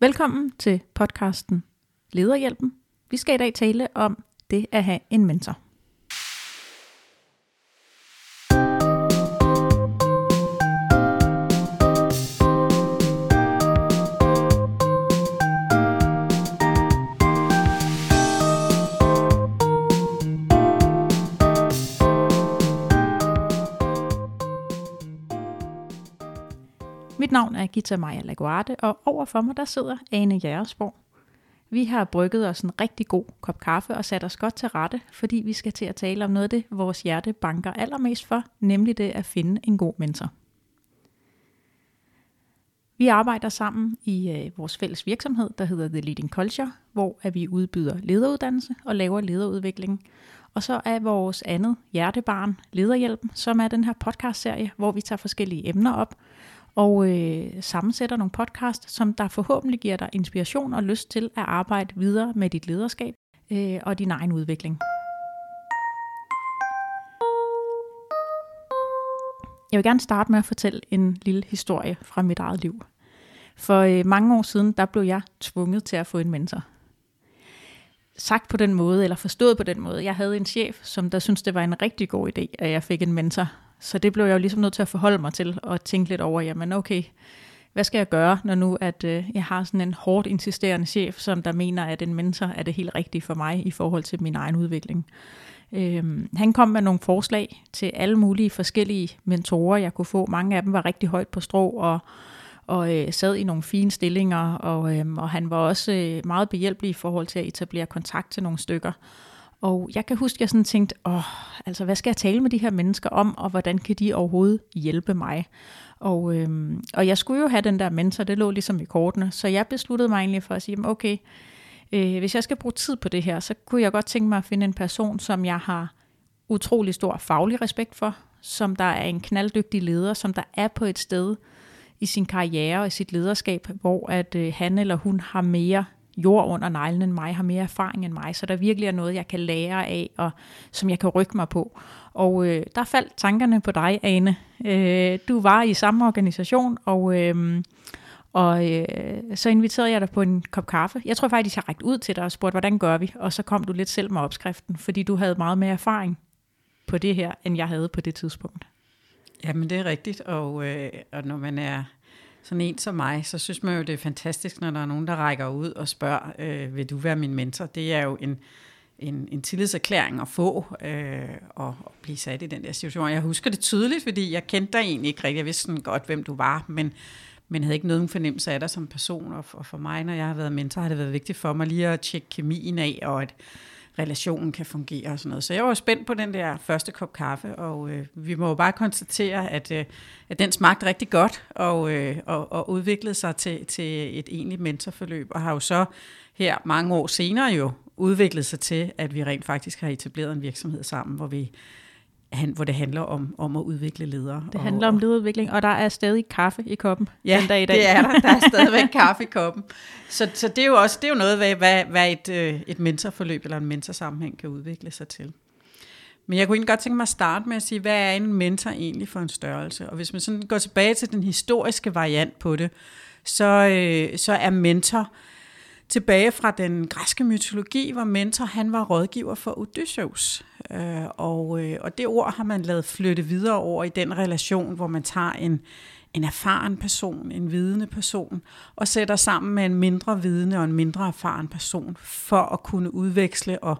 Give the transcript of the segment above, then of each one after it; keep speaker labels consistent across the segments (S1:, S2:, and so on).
S1: Velkommen til podcasten Lederhjælpen. Vi skal i dag tale om det at have en mentor. Navn er Gita Maja Laguarte, og overfor mig der sidder Ane Jægersborg. Vi har brygget os en rigtig god kop kaffe og sat os godt til rette, fordi vi skal til at tale om noget af det, vores hjerte banker allermest for, nemlig det at finde en god mentor. Vi arbejder sammen i øh, vores fælles virksomhed, der hedder The Leading Culture, hvor at vi udbyder lederuddannelse og laver lederudvikling. Og så er vores andet hjertebarn Lederhjælpen, som er den her podcastserie, hvor vi tager forskellige emner op, og øh, sammensætter nogle podcast, som der forhåbentlig giver dig inspiration og lyst til at arbejde videre med dit lederskab øh, og din egen udvikling. Jeg vil gerne starte med at fortælle en lille historie fra mit eget liv. For øh, mange år siden, der blev jeg tvunget til at få en mentor. Sagt på den måde, eller forstået på den måde. Jeg havde en chef, som der syntes, det var en rigtig god idé, at jeg fik en mentor. Så det blev jeg jo ligesom nødt til at forholde mig til og tænke lidt over, jamen okay, hvad skal jeg gøre, når nu at øh, jeg har sådan en hårdt insisterende chef, som der mener, at en mentor er det helt rigtige for mig i forhold til min egen udvikling. Øhm, han kom med nogle forslag til alle mulige forskellige mentorer, jeg kunne få. Mange af dem var rigtig højt på strå og, og øh, sad i nogle fine stillinger, og, øh, og han var også øh, meget behjælpelig i forhold til at etablere kontakt til nogle stykker. Og jeg kan huske, at jeg sådan tænkte, åh, altså hvad skal jeg tale med de her mennesker om, og hvordan kan de overhovedet hjælpe mig? Og, øhm, og jeg skulle jo have den der mentor, det lå ligesom i kortene, så jeg besluttede mig egentlig for at sige, okay, øh, hvis jeg skal bruge tid på det her, så kunne jeg godt tænke mig at finde en person, som jeg har utrolig stor faglig respekt for, som der er en knalddygtig leder, som der er på et sted i sin karriere og i sit lederskab, hvor at øh, han eller hun har mere jord under neglen end mig, har mere erfaring end mig, så der virkelig er noget, jeg kan lære af, og som jeg kan rykke mig på. Og øh, der faldt tankerne på dig, Ane. Øh, du var i samme organisation, og, øh, og øh, så inviterede jeg dig på en kop kaffe. Jeg tror faktisk, jeg rækte ud til dig og spurgte, hvordan gør vi? Og så kom du lidt selv med opskriften, fordi du havde meget mere erfaring på det her, end jeg havde på det tidspunkt.
S2: Jamen det er rigtigt, og, øh, og når man er sådan en som mig, så synes man jo, det er fantastisk, når der er nogen, der rækker ud og spørger, øh, vil du være min mentor? Det er jo en, en, en tillidserklæring at få øh, og, og blive sat i den der situation. Jeg husker det tydeligt, fordi jeg kendte dig egentlig ikke rigtig. Jeg vidste sådan godt, hvem du var, men, men havde ikke nogen fornemmelse af dig som person. Og for, og for mig, når jeg har været mentor, har det været vigtigt for mig lige at tjekke kemien af, og at relationen kan fungere og sådan noget. Så jeg var spændt på den der første kop kaffe, og øh, vi må jo bare konstatere, at, øh, at den smagte rigtig godt, og, øh, og, og udviklede sig til, til et egentligt mentorforløb, og har jo så her mange år senere jo udviklet sig til, at vi rent faktisk har etableret en virksomhed sammen, hvor vi han, hvor det handler om, om at udvikle ledere.
S1: Det handler og, om lederudvikling, og der er stadig kaffe i koppen
S2: ja,
S1: den dag i dag.
S2: det er der. Der er stadigvæk kaffe i koppen. Så, så det er jo også det er jo noget, hvad, hvad, hvad et, øh, et mentorforløb eller en mentorsammenhæng kan udvikle sig til. Men jeg kunne egentlig godt tænke mig at starte med at sige, hvad er en mentor egentlig for en størrelse? Og hvis man sådan går tilbage til den historiske variant på det, så, øh, så er mentor tilbage fra den græske mytologi, hvor mentor han var rådgiver for Odysseus. Øh, og, øh, og det ord har man lavet flytte videre over i den relation, hvor man tager en, en erfaren person, en vidende person, og sætter sammen med en mindre vidende og en mindre erfaren person, for at kunne udveksle og,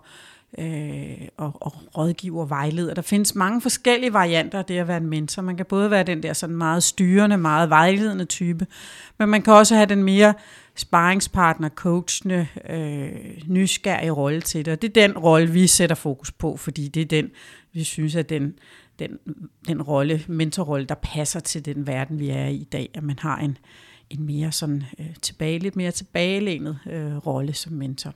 S2: øh, og, og rådgive og vejlede. Der findes mange forskellige varianter af det at være en mentor. Man kan både være den der sådan meget styrende, meget vejledende type, men man kan også have den mere sparringspartner, coachende, øh, nysgerrige rolle til det. Og det er den rolle, vi sætter fokus på, fordi det er den, vi synes, at den, den, den rolle, mentorrolle, der passer til den verden, vi er i i dag, at man har en, en mere sådan øh, tilbage, lidt mere tilbagelænet øh, rolle som mentor.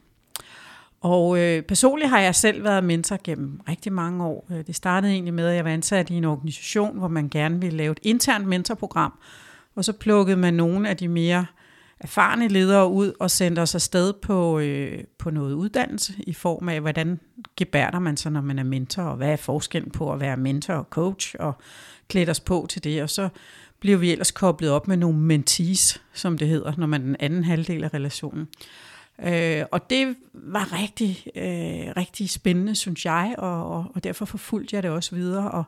S2: Og øh, personligt har jeg selv været mentor gennem rigtig mange år. Øh, det startede egentlig med, at jeg var ansat i en organisation, hvor man gerne ville lave et internt mentorprogram, og så plukkede man nogle af de mere erfarne ledere ud og sendte os afsted på, øh, på noget uddannelse i form af, hvordan gebærder man sig, når man er mentor, og hvad er forskellen på at være mentor og coach, og klædt os på til det, og så bliver vi ellers koblet op med nogle mentees, som det hedder, når man er den anden halvdel af relationen. Øh, og det var rigtig, øh, rigtig spændende, synes jeg, og, og, og derfor forfulgte jeg det også videre, og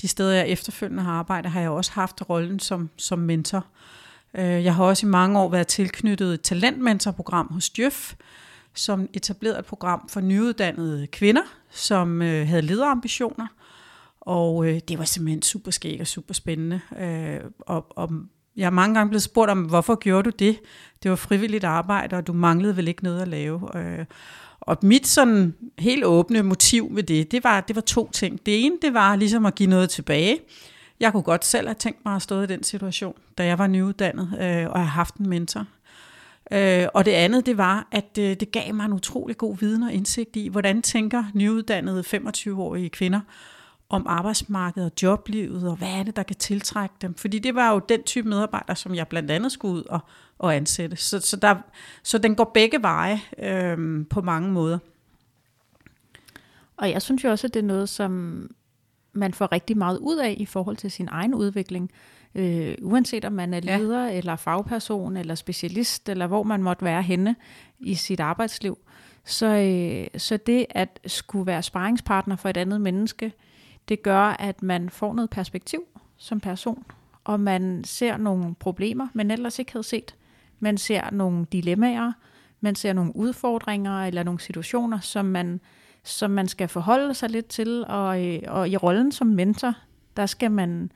S2: de steder, jeg efterfølgende har arbejdet, har jeg også haft rollen som, som mentor. Øh, Øh, jeg har også i mange år været tilknyttet et talentmentorprogram hos Djøf, som etablerede et program for nyuddannede kvinder, som øh, havde lederambitioner. Og øh, det var simpelthen super skæg og super spændende. Øh, og, og jeg er mange gange blevet spurgt om, hvorfor gjorde du det? Det var frivilligt arbejde, og du manglede vel ikke noget at lave. Øh, og mit sådan helt åbne motiv ved det, det var, det var to ting. Det ene, det var ligesom at give noget tilbage. Jeg kunne godt selv have tænkt mig at stå i den situation, da jeg var nyuddannet, øh, og havde haft en mentor. Øh, og det andet, det var, at øh, det gav mig en utrolig god viden og indsigt i, hvordan tænker nyuddannede 25-årige kvinder om arbejdsmarkedet og joblivet, og hvad er det, der kan tiltrække dem? Fordi det var jo den type medarbejder, som jeg blandt andet skulle ud og, og ansætte. Så, så, der, så den går begge veje øh, på mange måder.
S1: Og jeg synes jo også, at det er noget, som man får rigtig meget ud af i forhold til sin egen udvikling. Øh, uanset om man er leder, ja. eller fagperson, eller specialist, eller hvor man måtte være henne i sit arbejdsliv. Så, øh, så det at skulle være sparringspartner for et andet menneske, det gør, at man får noget perspektiv som person, og man ser nogle problemer, man ellers ikke havde set. Man ser nogle dilemmaer, man ser nogle udfordringer eller nogle situationer, som man, som man skal forholde sig lidt til, og, øh, og i rollen som mentor, der skal man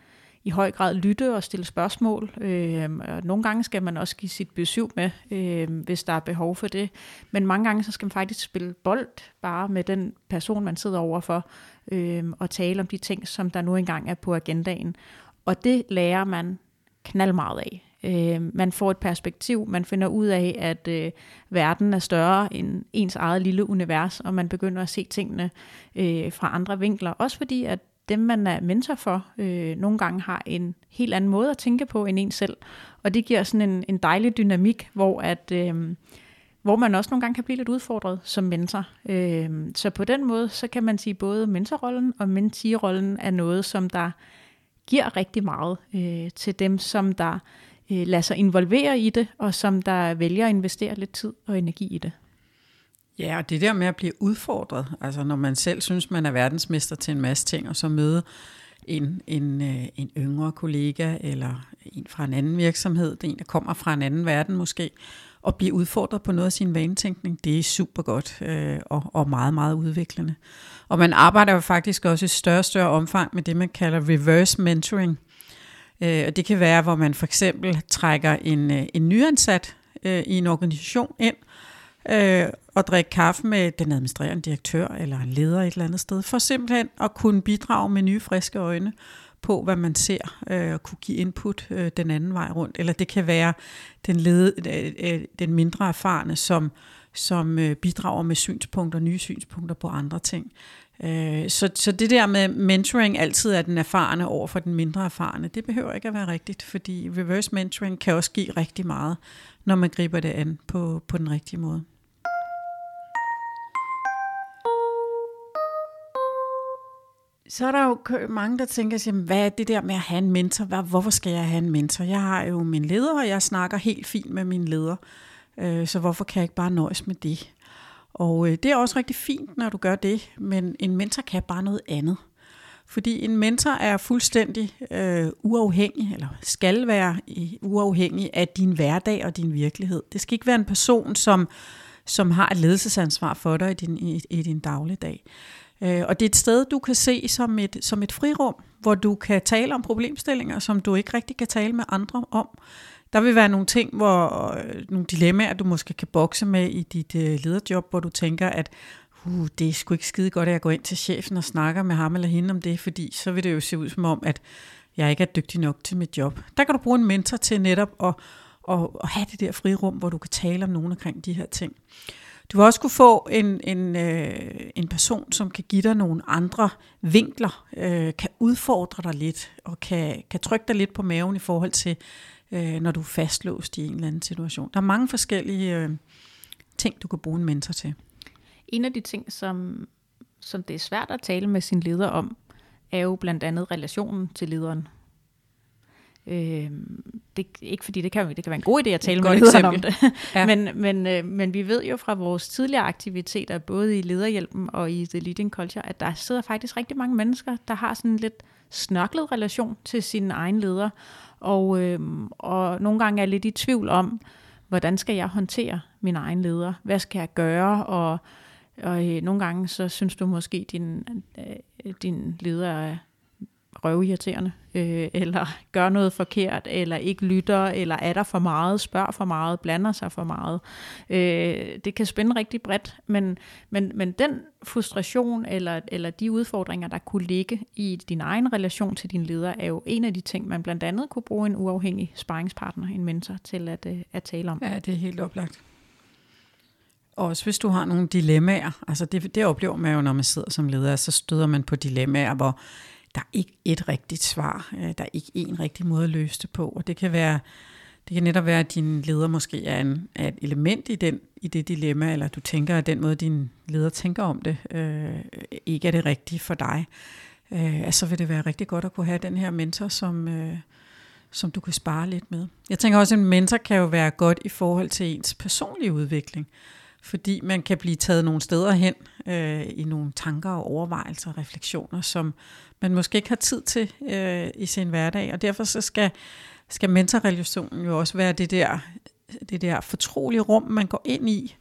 S1: i høj grad lytte og stille spørgsmål. Øh, og nogle gange skal man også give sit besøg med, øh, hvis der er behov for det. Men mange gange så skal man faktisk spille bold bare med den person, man sidder overfor, øh, og tale om de ting, som der nu engang er på agendaen. Og det lærer man knald meget af. Øh, man får et perspektiv, man finder ud af, at øh, verden er større end ens eget lille univers, og man begynder at se tingene øh, fra andre vinkler. Også fordi, at dem, man er mentor for, øh, nogle gange har en helt anden måde at tænke på end en selv. Og det giver sådan en, en dejlig dynamik, hvor at... Øh, hvor man også nogle gange kan blive lidt udfordret som mentor. Øh, så på den måde, så kan man sige, både mentorrollen og mentee-rollen er noget, som der giver rigtig meget øh, til dem, som der øh, lader sig involvere i det, og som der vælger at investere lidt tid og energi i det.
S2: Ja, og det der med at blive udfordret, altså når man selv synes, man er verdensmester til en masse ting, og så møde en, en, øh, en yngre kollega, eller en fra en anden virksomhed, det er en, der kommer fra en anden verden måske, og blive udfordret på noget af sin vanetænkning, det er super godt øh, og, og meget, meget udviklende. Og man arbejder jo faktisk også i større og større omfang med det, man kalder reverse mentoring. Øh, og det kan være, hvor man for eksempel trækker en, øh, en nyansat øh, i en organisation ind, øh, og drikke kaffe med den administrerende direktør eller en leder et eller andet sted, for simpelthen at kunne bidrage med nye friske øjne på, hvad man ser, øh, og kunne give input øh, den anden vej rundt. Eller det kan være den, led, øh, øh den mindre erfarne, som, som øh, bidrager med synspunkter, nye synspunkter på andre ting. Øh, så, så det der med mentoring altid er den erfarne over for den mindre erfarne, det behøver ikke at være rigtigt, fordi reverse mentoring kan også give rigtig meget, når man griber det an på, på den rigtige måde. Så er der jo mange, der tænker, jamen, hvad er det der med at have en mentor? Hvorfor skal jeg have en mentor? Jeg har jo min leder, og jeg snakker helt fint med min leder. Øh, så hvorfor kan jeg ikke bare nøjes med det? Og øh, det er også rigtig fint, når du gør det, men en mentor kan bare noget andet. Fordi en mentor er fuldstændig øh, uafhængig, eller skal være uafhængig af din hverdag og din virkelighed. Det skal ikke være en person, som, som har et ledelsesansvar for dig i din, i, i din dagligdag. Øh, og det er et sted, du kan se som et, som et frirum, hvor du kan tale om problemstillinger, som du ikke rigtig kan tale med andre om. Der vil være nogle ting, hvor øh, nogle dilemmaer, du måske kan bokse med i dit øh, lederjob, hvor du tænker, at uh, det er sgu ikke skide godt, at jeg går ind til chefen og snakker med ham eller hende om det, fordi så vil det jo se ud som om, at jeg ikke er dygtig nok til mit job. Der kan du bruge en mentor til netop at, at, at have det der frirum, hvor du kan tale om nogle omkring de her ting. Du vil også kunne få en, en, øh, en person, som kan give dig nogle andre vinkler, øh, kan udfordre dig lidt, og kan, kan trykke dig lidt på maven i forhold til, øh, når du er fastlåst i en eller anden situation. Der er mange forskellige øh, ting, du kan bruge en mentor til.
S1: En af de ting, som, som det er svært at tale med sin leder om, er jo blandt andet relationen til lederen. Øh, det ikke fordi det kan, det kan være en god idé at tale med lederen om det, ja. men, men, øh, men vi ved jo fra vores tidligere aktiviteter, både i lederhjælpen og i The Leading Culture, at der sidder faktisk rigtig mange mennesker, der har sådan en lidt snørklet relation til sin egen leder, og, øh, og nogle gange er jeg lidt i tvivl om, hvordan skal jeg håndtere min egen leder? Hvad skal jeg gøre? Og, og øh, nogle gange så synes du måske, din, øh, din leder er røvirriterende, øh, eller gør noget forkert, eller ikke lytter, eller er der for meget, spørger for meget, blander sig for meget. Øh, det kan spænde rigtig bredt, men, men, men den frustration, eller, eller de udfordringer, der kunne ligge i din egen relation til din leder, er jo en af de ting, man blandt andet kunne bruge en uafhængig sparringspartner, en mentor, til at, øh, at tale om.
S2: Ja, det er helt oplagt. Også hvis du har nogle dilemmaer, altså det, det oplever man jo, når man sidder som leder, så støder man på dilemmaer, hvor der er ikke et rigtigt svar. Øh, der er ikke en rigtig måde at løse det på. Og det kan være, det kan netop være, at din leder måske er, en, er et element i, den, i det dilemma, eller du tænker, at den måde, din leder tænker om det, øh, ikke er det rigtige for dig. Øh, altså vil det være rigtig godt at kunne have den her mentor, som, øh, som du kan spare lidt med. Jeg tænker også, at en mentor kan jo være godt i forhold til ens personlige udvikling fordi man kan blive taget nogle steder hen øh, i nogle tanker og overvejelser og refleksioner, som man måske ikke har tid til øh, i sin hverdag, og derfor så skal, skal mentorrelationen jo også være det der, det der fortrolige rum, man går ind i,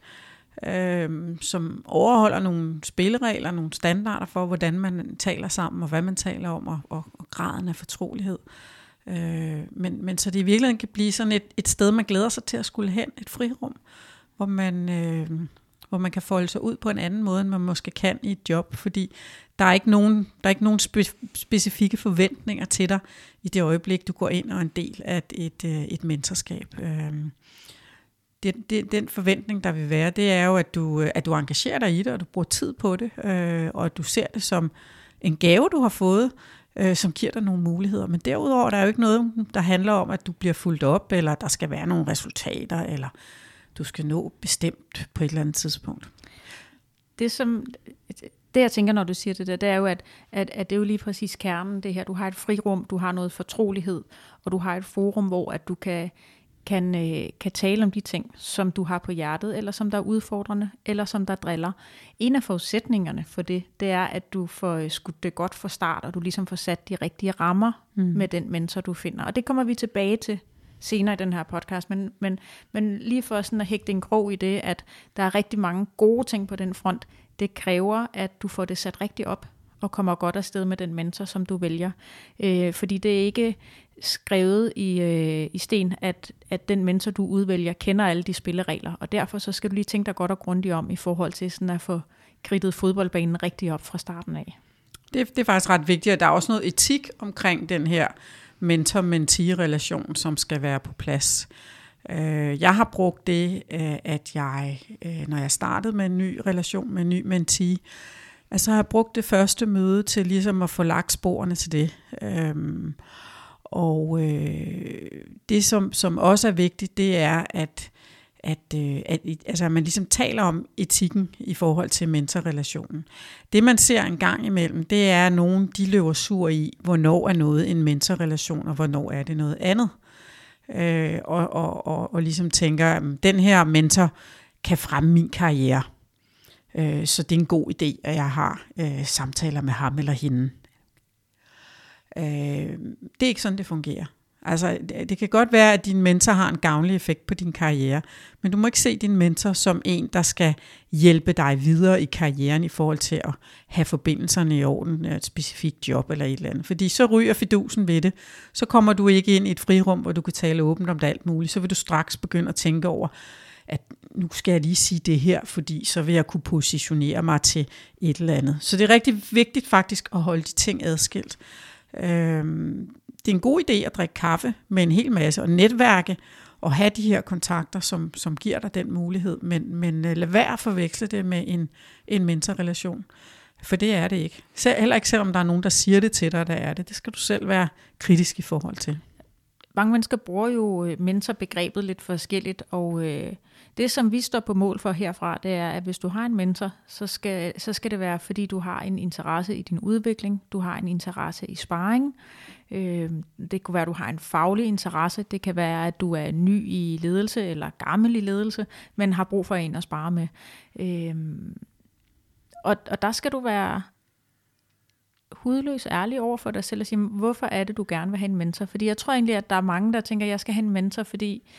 S2: øh, som overholder nogle spilleregler, nogle standarder for, hvordan man taler sammen, og hvad man taler om, og, og, og graden af fortrolighed. Øh, men, men så det i virkeligheden kan blive sådan et, et sted, man glæder sig til at skulle hen, et frirum, hvor man, øh, hvor man kan folde sig ud på en anden måde, end man måske kan i et job, fordi der er ikke nogen, der er ikke nogen spe, specifikke forventninger til dig i det øjeblik, du går ind og er en del af et, et, et mentorskab. Øh, det, det, den forventning, der vil være, det er jo, at du, øh, at du engagerer dig i det, og du bruger tid på det, øh, og at du ser det som en gave, du har fået, øh, som giver dig nogle muligheder. Men derudover der er jo ikke noget, der handler om, at du bliver fuldt op, eller der skal være nogle resultater, eller du skal nå bestemt på et eller andet tidspunkt.
S1: Det som det jeg tænker, når du siger det der, det er jo, at, at, at det er jo lige præcis kernen, det her. Du har et frirum, du har noget fortrolighed, og du har et forum, hvor at du kan, kan, øh, kan tale om de ting, som du har på hjertet, eller som der er udfordrende, eller som der driller. En af forudsætningerne for det, det er, at du får øh, skudt det godt fra start, og du ligesom får sat de rigtige rammer mm. med den mentor, du finder. Og det kommer vi tilbage til senere i den her podcast, men, men, men lige for sådan at hægte en krog i det, at der er rigtig mange gode ting på den front, det kræver, at du får det sat rigtigt op, og kommer godt afsted med den mentor, som du vælger. Øh, fordi det er ikke skrevet i, øh, i sten, at, at den mentor, du udvælger, kender alle de spilleregler, og derfor så skal du lige tænke dig godt og grundigt om i forhold til sådan at få kridtet fodboldbanen rigtig op fra starten af.
S2: Det, det er faktisk ret vigtigt, at der er også noget etik omkring den her mentor-mentee-relation, som skal være på plads. Øh, jeg har brugt det, øh, at jeg, øh, når jeg startede med en ny relation med en ny mentee, altså har jeg brugt det første møde til ligesom at få lagt sporene til det. Øhm, og øh, det, som, som også er vigtigt, det er, at at, øh, at altså, at man ligesom taler om etikken i forhold til mentorrelationen. Det man ser en gang imellem, det er, at nogen de løber sur i, hvornår er noget en mentorrelation, og hvornår er det noget andet. Øh, og, og, og, og ligesom tænker, at den her mentor kan fremme min karriere. Øh, så det er en god idé, at jeg har øh, samtaler med ham eller hende. Øh, det er ikke sådan, det fungerer. Altså, det kan godt være, at din mentor har en gavnlig effekt på din karriere, men du må ikke se din mentor som en, der skal hjælpe dig videre i karrieren i forhold til at have forbindelserne i orden, øh, et specifikt job eller et eller andet. Fordi så ryger fidusen ved det. Så kommer du ikke ind i et frirum, hvor du kan tale åbent om det alt muligt. Så vil du straks begynde at tænke over, at nu skal jeg lige sige det her, fordi så vil jeg kunne positionere mig til et eller andet. Så det er rigtig vigtigt faktisk at holde de ting adskilt. Øhm, det er en god idé at drikke kaffe med en hel masse og netværke og have de her kontakter, som, som giver dig den mulighed. Men, men øh, lad være at forveksle det med en, en mentorrelation. For det er det ikke. Selv, heller ikke selvom der er nogen, der siger det til dig, der er det. Det skal du selv være kritisk i forhold til.
S1: mange mennesker bruger jo øh, mentorbegrebet lidt forskelligt, og øh, det, som vi står på mål for herfra, det er, at hvis du har en mentor, så skal, så skal det være, fordi du har en interesse i din udvikling, du har en interesse i sparring. Øh, det kunne være, at du har en faglig interesse, det kan være, at du er ny i ledelse eller gammel i ledelse, men har brug for en at spare med. Øh, og, og der skal du være hudløs ærlig over for dig selv og sige, hvorfor er det, du gerne vil have en mentor? Fordi jeg tror egentlig, at der er mange, der tænker, at jeg skal have en mentor, fordi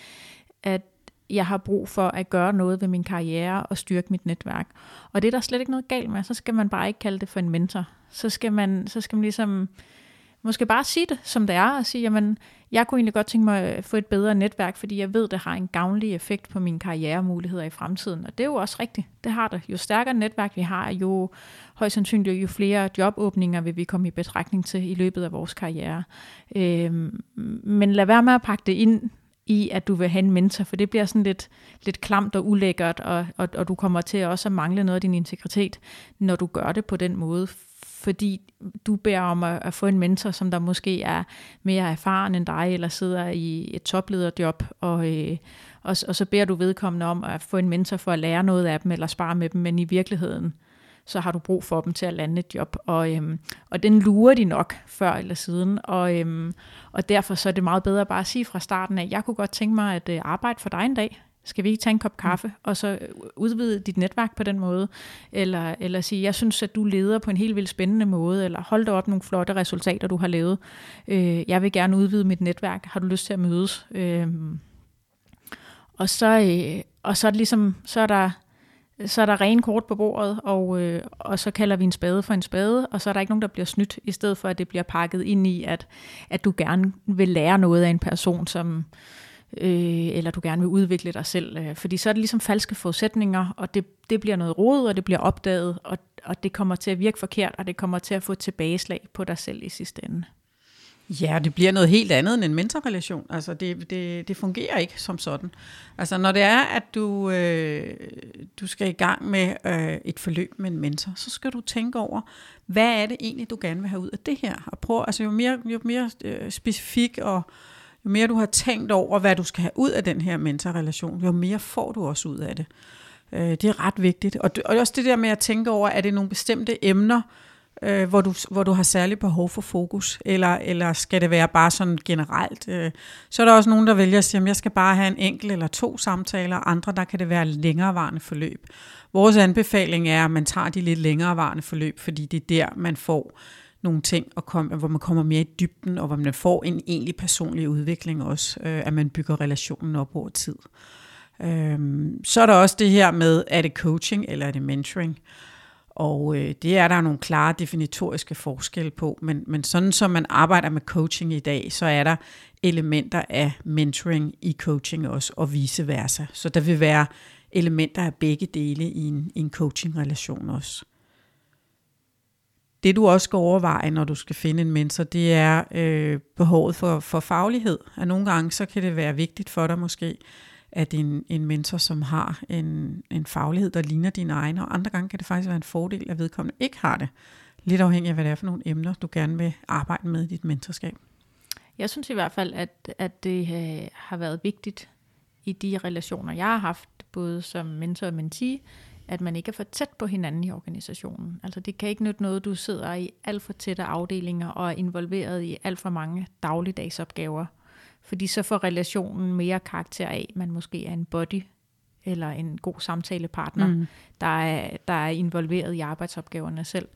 S1: at jeg har brug for at gøre noget ved min karriere og styrke mit netværk. Og det er der slet ikke noget galt med. Så skal man bare ikke kalde det for en mentor. Så skal man, så skal man ligesom måske bare sige det, som det er, og sige, jamen, jeg kunne egentlig godt tænke mig at få et bedre netværk, fordi jeg ved, det har en gavnlig effekt på mine karrieremuligheder i fremtiden. Og det er jo også rigtigt. Det har det. Jo stærkere netværk vi har, jo højst sandsynligt, jo flere jobåbninger vil vi komme i betragtning til i løbet af vores karriere. Øhm, men lad være med at pakke det ind i, at du vil have en mentor, for det bliver sådan lidt, lidt klamt og ulækkert, og, og, og du kommer til også at mangle noget af din integritet, når du gør det på den måde, fordi du beder om at, at få en mentor, som der måske er mere erfaren end dig, eller sidder i et toplederjob, og, øh, og, og så beder du vedkommende om at få en mentor for at lære noget af dem, eller spare med dem, men i virkeligheden, så har du brug for dem til at lande et job. Og, øhm, og den lurer de nok før eller siden. Og, øhm, og derfor så er det meget bedre bare at sige fra starten af, jeg kunne godt tænke mig at øh, arbejde for dig en dag. Skal vi ikke tage en kop kaffe, mm. og så udvide dit netværk på den måde? Eller, eller sige, jeg synes, at du leder på en helt vildt spændende måde, eller hold dig op nogle flotte resultater, du har lavet. Øh, jeg vil gerne udvide mit netværk. Har du lyst til at mødes? Øh, og så, øh, og så er det ligesom, så er der så er der ren kort på bordet, og, øh, og så kalder vi en spade for en spade, og så er der ikke nogen, der bliver snydt, i stedet for at det bliver pakket ind i, at, at du gerne vil lære noget af en person, som, øh, eller du gerne vil udvikle dig selv. Øh, fordi så er det ligesom falske forudsætninger, og det, det bliver noget rod, og det bliver opdaget, og, og det kommer til at virke forkert, og det kommer til at få tilbageslag på dig selv i sidste ende.
S2: Ja, det bliver noget helt andet end en mentorrelation. Altså, det, det, det fungerer ikke som sådan. Altså, når det er, at du, øh, du skal i gang med øh, et forløb med en mentor, så skal du tænke over, hvad er det egentlig, du gerne vil have ud af det her? Og prøv, altså, jo mere, jo mere øh, specifik og jo mere du har tænkt over, hvad du skal have ud af den her mentorrelation, jo mere får du også ud af det. Øh, det er ret vigtigt. Og, og også det der med at tænke over, er det nogle bestemte emner, øh, hvor, du, hvor du har særlig behov for fokus, eller, eller skal det være bare sådan generelt? Øh, så er der også nogen, der vælger at sige, at jeg skal bare have en enkelt eller to samtaler, andre der kan det være længerevarende forløb. Vores anbefaling er, at man tager de lidt længerevarende forløb, fordi det er der, man får nogle ting, og kom, hvor man kommer mere i dybden, og hvor man får en egentlig personlig udvikling også, øh, at man bygger relationen op over tid. Øh, så er der også det her med, er det coaching eller er det mentoring? Og øh, det er der nogle klare definitoriske forskelle på, men, men sådan som man arbejder med coaching i dag, så er der elementer af mentoring i coaching også, og vice versa. Så der vil være elementer af begge dele i en, i en coaching-relation også. Det du også skal overveje, når du skal finde en mentor, det er øh, behovet for, for faglighed. At nogle gange så kan det være vigtigt for dig måske, at en, en mentor, som har en, en faglighed, der ligner din egen, og andre gange kan det faktisk være en fordel, at vedkommende ikke har det. Lidt afhængig af, hvad det er for nogle emner, du gerne vil arbejde med i dit mentorskab.
S1: Jeg synes i hvert fald, at, at det øh, har været vigtigt i de relationer, jeg har haft, både som mentor og mentee, at man ikke er for tæt på hinanden i organisationen. Altså det kan ikke nytte noget, du sidder i alt for tætte afdelinger og er involveret i alt for mange dagligdagsopgaver fordi så får relationen mere karakter af, at man måske er en body eller en god samtalepartner, mm. der, er, der er involveret i arbejdsopgaverne selv.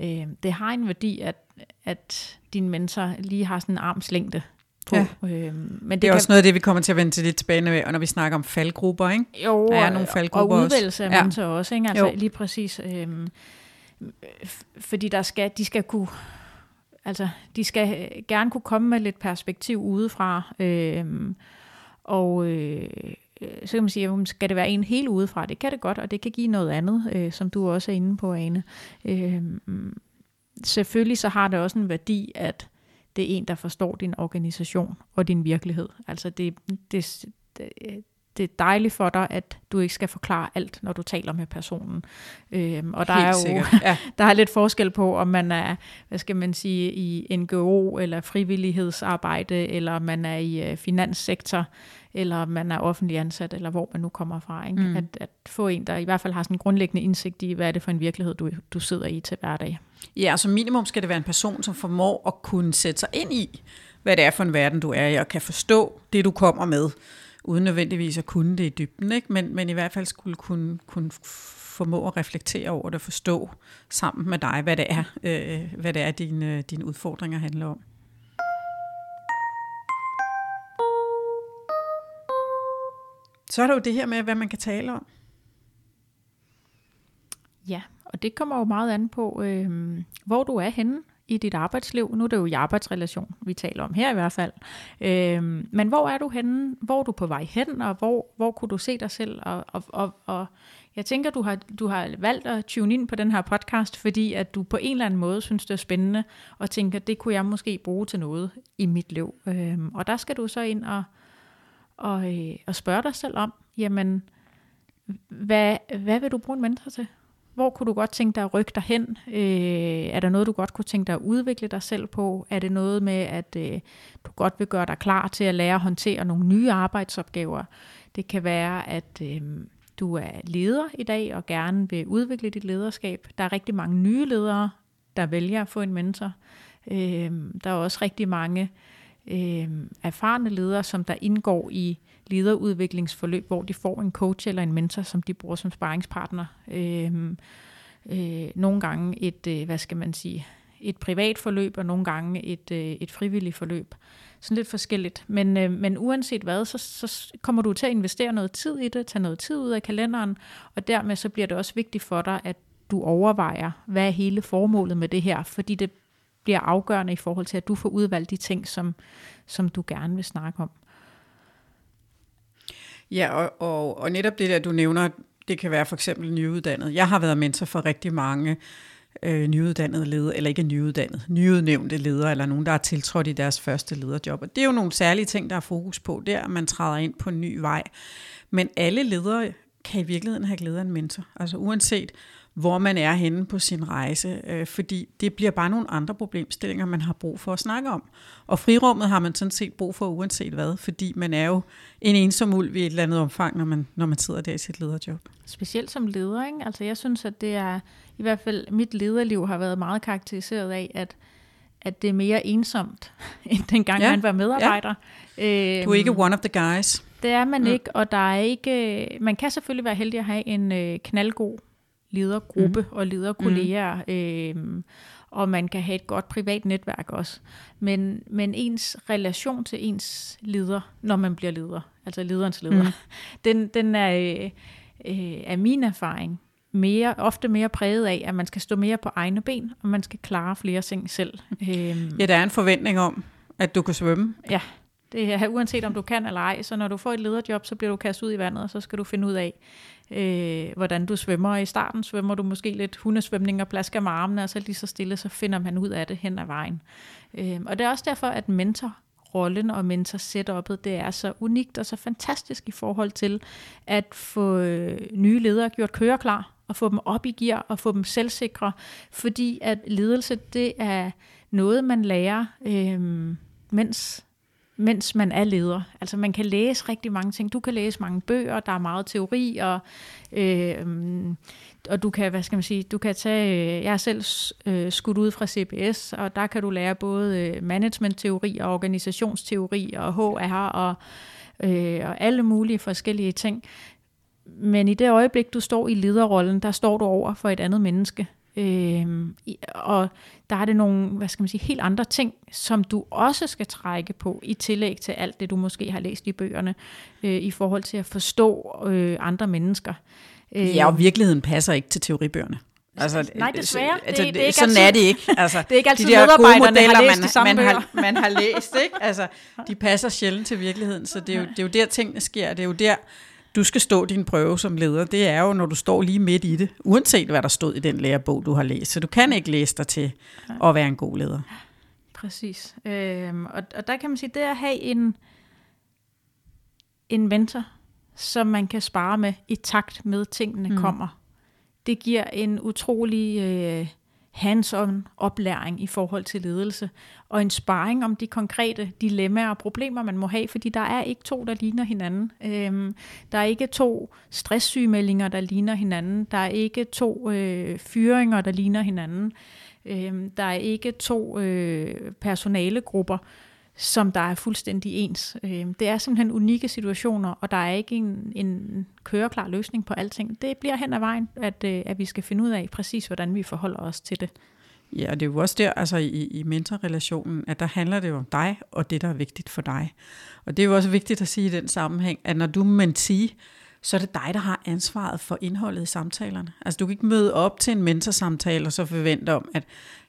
S1: Øh, det har en værdi, at, at din mentor lige har sådan en armslængde på. Ja.
S2: Øh, men det, det er kan, også noget af det, vi kommer til at vende til lidt tilbage, når vi snakker om faldgrupper, ikke?
S1: Jo, der er nogle faldgrupper og udvælgelse af mentor også, ikke? Altså jo. lige præcis. Øh, fordi der skal, de skal kunne Altså, de skal øh, gerne kunne komme med lidt perspektiv udefra. Øh, og øh, øh så kan man sige, skal det være en helt udefra? Det kan det godt, og det kan give noget andet, øh, som du også er inde på, Ane. Øh, selvfølgelig så har det også en værdi, at det er en, der forstår din organisation og din virkelighed. Altså det, det, det, det er dejligt for dig, at du ikke skal forklare alt, når du taler med personen. Øhm, og der
S2: Helt
S1: er jo
S2: sikkert, ja.
S1: der er lidt forskel på, om man er, hvad skal man sige, i NGO eller frivillighedsarbejde, eller man er i øh, finanssektor, eller man er offentlig ansat, eller hvor man nu kommer fra. Ikke? Mm. At, at få en, der i hvert fald har sådan en grundlæggende indsigt i, hvad er det for en virkelighed, du, du sidder i til hverdag.
S2: Ja, så minimum skal det være en person, som formår at kunne sætte sig ind i, hvad det er for en verden, du er i, og kan forstå det, du kommer med, uden nødvendigvis at kunne det i dybden, ikke? Men, men i hvert fald skulle kunne, kunne formå at reflektere over det, og forstå sammen med dig, hvad det er, øh, hvad det er dine, øh, dine udfordringer handler om. Så er der jo det her med, hvad man kan tale om.
S1: Ja, og det kommer jo meget an på, øh, hvor du er henne i dit arbejdsliv. Nu er det jo i arbejdsrelation, vi taler om her i hvert fald. Øhm, men hvor er du henne? Hvor er du på vej hen? Og hvor, hvor kunne du se dig selv? Og, og, og, og jeg tænker, du har, du har valgt at tune ind på den her podcast, fordi at du på en eller anden måde synes, det er spændende, og tænker, det kunne jeg måske bruge til noget i mit liv. Øhm, og der skal du så ind og, og, øh, og spørge dig selv om, jamen, hvad, hvad vil du bruge en mentor til? Hvor kunne du godt tænke dig at rykke dig hen? Øh, er der noget, du godt kunne tænke dig at udvikle dig selv på? Er det noget med, at øh, du godt vil gøre dig klar til at lære at håndtere nogle nye arbejdsopgaver? Det kan være, at øh, du er leder i dag og gerne vil udvikle dit lederskab. Der er rigtig mange nye ledere, der vælger at få en mentor. Øh, der er også rigtig mange øh, erfarne ledere, som der indgår i lederudviklingsforløb, hvor de får en coach eller en mentor, som de bruger som sparringspartner. Øh, øh, nogle gange et, øh, hvad skal man sige, et privat forløb, og nogle gange et, øh, et frivilligt forløb. Sådan lidt forskelligt. Men, øh, men uanset hvad, så, så kommer du til at investere noget tid i det, tage noget tid ud af kalenderen, og dermed så bliver det også vigtigt for dig, at du overvejer, hvad er hele formålet med det her, fordi det bliver afgørende i forhold til, at du får udvalgt de ting, som, som du gerne vil snakke om.
S2: Ja, og, og, og netop det der, du nævner, det kan være for eksempel nyuddannet. Jeg har været mentor for rigtig mange øh, nyuddannede ledere, eller ikke nyuddannede, nyudnævnte ledere, eller nogen, der er tiltrådt i deres første lederjob. Og det er jo nogle særlige ting, der er fokus på der, at man træder ind på en ny vej. Men alle ledere kan i virkeligheden have glæde af en mentor. Altså uanset hvor man er henne på sin rejse, øh, fordi det bliver bare nogle andre problemstillinger, man har brug for at snakke om. Og frirummet har man sådan set brug for uanset hvad, fordi man er jo en ensom ulv i et eller andet omfang, når man, når man sidder der i sit lederjob.
S1: Specielt som leder, ikke? Altså jeg synes, at det er, i hvert fald mit lederliv har været meget karakteriseret af, at at det er mere ensomt, end dengang ja, man var medarbejder.
S2: Ja. Du er ikke øhm, one of the guys.
S1: Det er man mm. ikke, og der er ikke, man kan selvfølgelig være heldig at have en øh, knaldgod ledergruppe mm. og lederkolleger, mm. øh, og man kan have et godt privat netværk også. Men, men ens relation til ens leder, når man bliver leder, altså lederens leder, mm. den, den er, øh, øh, er min erfaring mere, ofte mere præget af, at man skal stå mere på egne ben, og man skal klare flere ting selv.
S2: Øhm, ja, der er en forventning om, at du kan svømme.
S1: Ja, det er uanset om du kan eller ej, så når du får et lederjob, så bliver du kastet ud i vandet, og så skal du finde ud af, øh, hvordan du svømmer. I starten svømmer du måske lidt hundesvømning og plasker med armene, og så lige så stille, så finder man ud af det hen ad vejen. Øh, og det er også derfor, at mentor rollen og mentor setupet, det er så unikt og så fantastisk i forhold til at få øh, nye ledere gjort køreklar og få dem op i gear og få dem selvsikre, fordi at ledelse, det er noget, man lærer, øh, mens mens man er leder. Altså man kan læse rigtig mange ting. Du kan læse mange bøger, der er meget teori, og, øh, og du kan, hvad skal man sige, du kan tage, øh, jeg er selv øh, skudt ud fra CBS, og der kan du lære både øh, managementteori og organisationsteori og HR og, øh, og alle mulige forskellige ting. Men i det øjeblik, du står i lederrollen, der står du over for et andet menneske. Øhm, og der er det nogle, hvad skal man sige, helt andre ting, som du også skal trække på, i tillæg til alt det, du måske har læst i bøgerne, øh, i forhold til at forstå øh, andre mennesker.
S2: Øh, ja, og virkeligheden passer ikke til teoribøgerne.
S1: Altså, Nej, desværre.
S2: Altså, det, det, er sådan altid, er det ikke. Altså,
S1: det er ikke altid de der medarbejderne modeller, har læst
S2: man,
S1: de samme
S2: man, har, man har læst. Ikke? Altså, de passer sjældent til virkeligheden, så det er, jo, det er jo der, tingene sker. Det er jo der, du skal stå din prøve som leder, det er jo, når du står lige midt i det, uanset hvad der stod i den lærebog, du har læst. Så du kan ikke læse dig til at være en god leder.
S1: Præcis. Øhm, og, og der kan man sige, det at have en, en mentor, som man kan spare med i takt med tingene mm. kommer. Det giver en utrolig øh, hands-on oplæring i forhold til ledelse, og en sparring om de konkrete dilemmaer og problemer, man må have, fordi der er ikke to, der ligner hinanden. Øhm, der er ikke to stresssygemeldinger, der ligner hinanden. Der er ikke to øh, fyringer, der ligner hinanden. Øhm, der er ikke to øh, personalegrupper, som der er fuldstændig ens. Øhm, det er simpelthen unikke situationer, og der er ikke en, en køreklar løsning på alting. Det bliver hen ad vejen, at, øh, at vi skal finde ud af præcis, hvordan vi forholder os til det.
S2: Ja, og det er jo også der, altså i, i mentorrelationen, at der handler det jo om dig, og det, der er vigtigt for dig. Og det er jo også vigtigt at sige i den sammenhæng, at når du mentee, så er det dig, der har ansvaret for indholdet i samtalerne. Altså du kan ikke møde op til en mentorsamtale og så forvente om, at,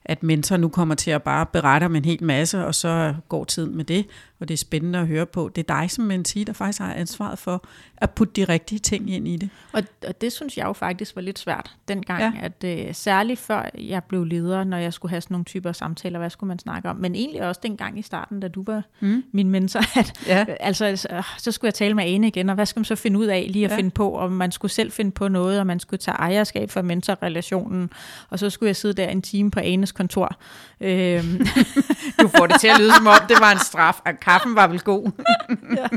S2: at mentor nu kommer til at bare berette om en hel masse, og så går tiden med det, og det er spændende at høre på. Det er dig som mentee, der faktisk har ansvaret for at putte de rigtige ting ind i det.
S1: Og, og det synes jeg jo faktisk var lidt svært dengang, ja. at øh, særligt før jeg blev leder, når jeg skulle have sådan nogle typer samtaler, hvad skulle man snakke om, men egentlig også dengang i starten, da du var mm. min mentor, at ja. altså, øh, så skulle jeg tale med Ane igen, og hvad skal man så finde ud af lige at ja. finde på, om man skulle selv finde på noget, og man skulle tage ejerskab for mentorrelationen, og så skulle jeg sidde der en time på Anes kontor. Øhm.
S2: du får det til at lyde som om, det var en straf, og kaffen var vel god.
S1: ja.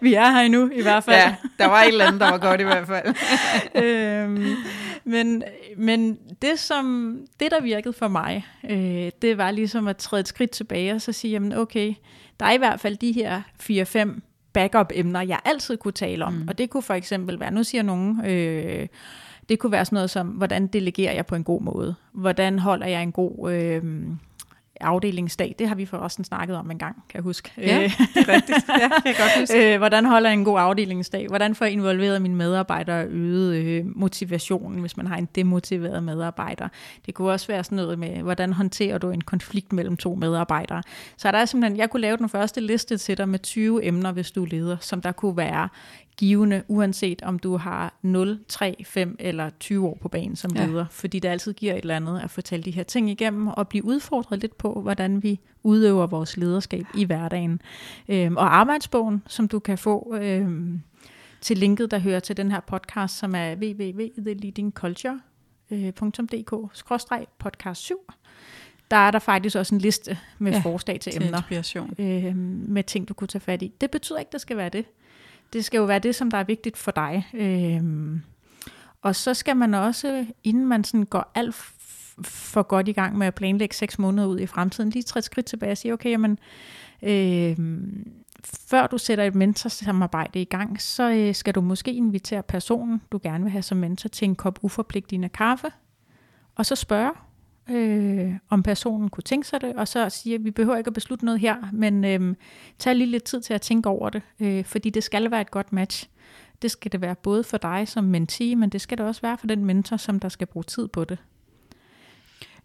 S1: Vi er her endnu, i hvert fald.
S2: Ja, der var et eller andet, der var godt i hvert fald.
S1: øhm, men, men det, som, det, der virkede for mig, øh, det var ligesom at træde et skridt tilbage, og så sige, jamen okay, der er i hvert fald de her 4-5 backup-emner, jeg altid kunne tale om. Mm. Og det kunne for eksempel være, nu siger nogen... Øh, det kunne være sådan noget som, hvordan delegerer jeg på en god måde? Hvordan holder jeg en god øh, afdelingsdag? Det har vi forresten snakket om en gang, kan jeg huske.
S2: Ja, øh, det er rigtigt. Ja, jeg kan godt huske.
S1: Øh, hvordan holder jeg en god afdelingsdag? Hvordan får jeg involveret mine medarbejdere og øget øh, motivationen, hvis man har en demotiveret medarbejder? Det kunne også være sådan noget med, hvordan håndterer du en konflikt mellem to medarbejdere? Så der er simpelthen, jeg kunne lave den første liste til dig med 20 emner, hvis du er leder, som der kunne være givende, uanset om du har 0, 3, 5 eller 20 år på banen som leder, ja. fordi det altid giver et eller andet at fortælle de her ting igennem og blive udfordret lidt på, hvordan vi udøver vores lederskab i hverdagen. Øhm, og arbejdsbogen, som du kan få øhm, til linket, der hører til den her podcast, som er www.theleadingculture.dk-podcast 7 der er der faktisk også en liste med ja, forslag til, til emner,
S2: inspiration.
S1: Øh, med ting, du kunne tage fat i. Det betyder ikke, at det skal være det. Det skal jo være det, som der er vigtigt for dig. Øhm, og så skal man også, inden man sådan går alt for godt i gang med at planlægge seks måneder ud i fremtiden, lige træde skridt tilbage og sige, okay, jamen, øh, før du sætter et mentorsamarbejde i gang, så øh, skal du måske invitere personen, du gerne vil have som mentor, til en kop uforpligtende kaffe, og så spørge, øh, om personen kunne tænke sig det, og så sige, at vi behøver ikke at beslutte noget her, men øh, tag lige lidt tid til at tænke over det, øh, fordi det skal være et godt match. Det skal det være både for dig som mentee, men det skal det også være for den mentor, som der skal bruge tid på det.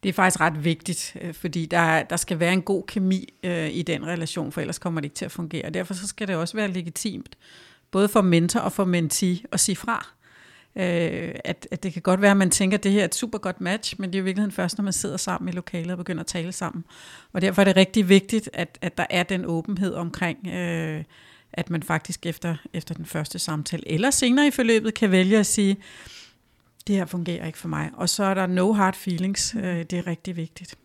S2: Det er faktisk ret vigtigt, øh, fordi der, der skal være en god kemi øh, i den relation, for ellers kommer det ikke til at fungere. Derfor så skal det også være legitimt, både for mentor og for mentee, at sige fra. Øh, at, at det kan godt være, at man tænker, at det her er et super godt match, men det er i virkeligheden først, når man sidder sammen i lokalet og begynder at tale sammen. Og derfor er det rigtig vigtigt, at, at der er den åbenhed omkring, øh, at man faktisk efter, efter den første samtale, eller senere i forløbet, kan vælge at sige, det her fungerer ikke for mig. Og så er der no hard feelings, øh, det er rigtig vigtigt.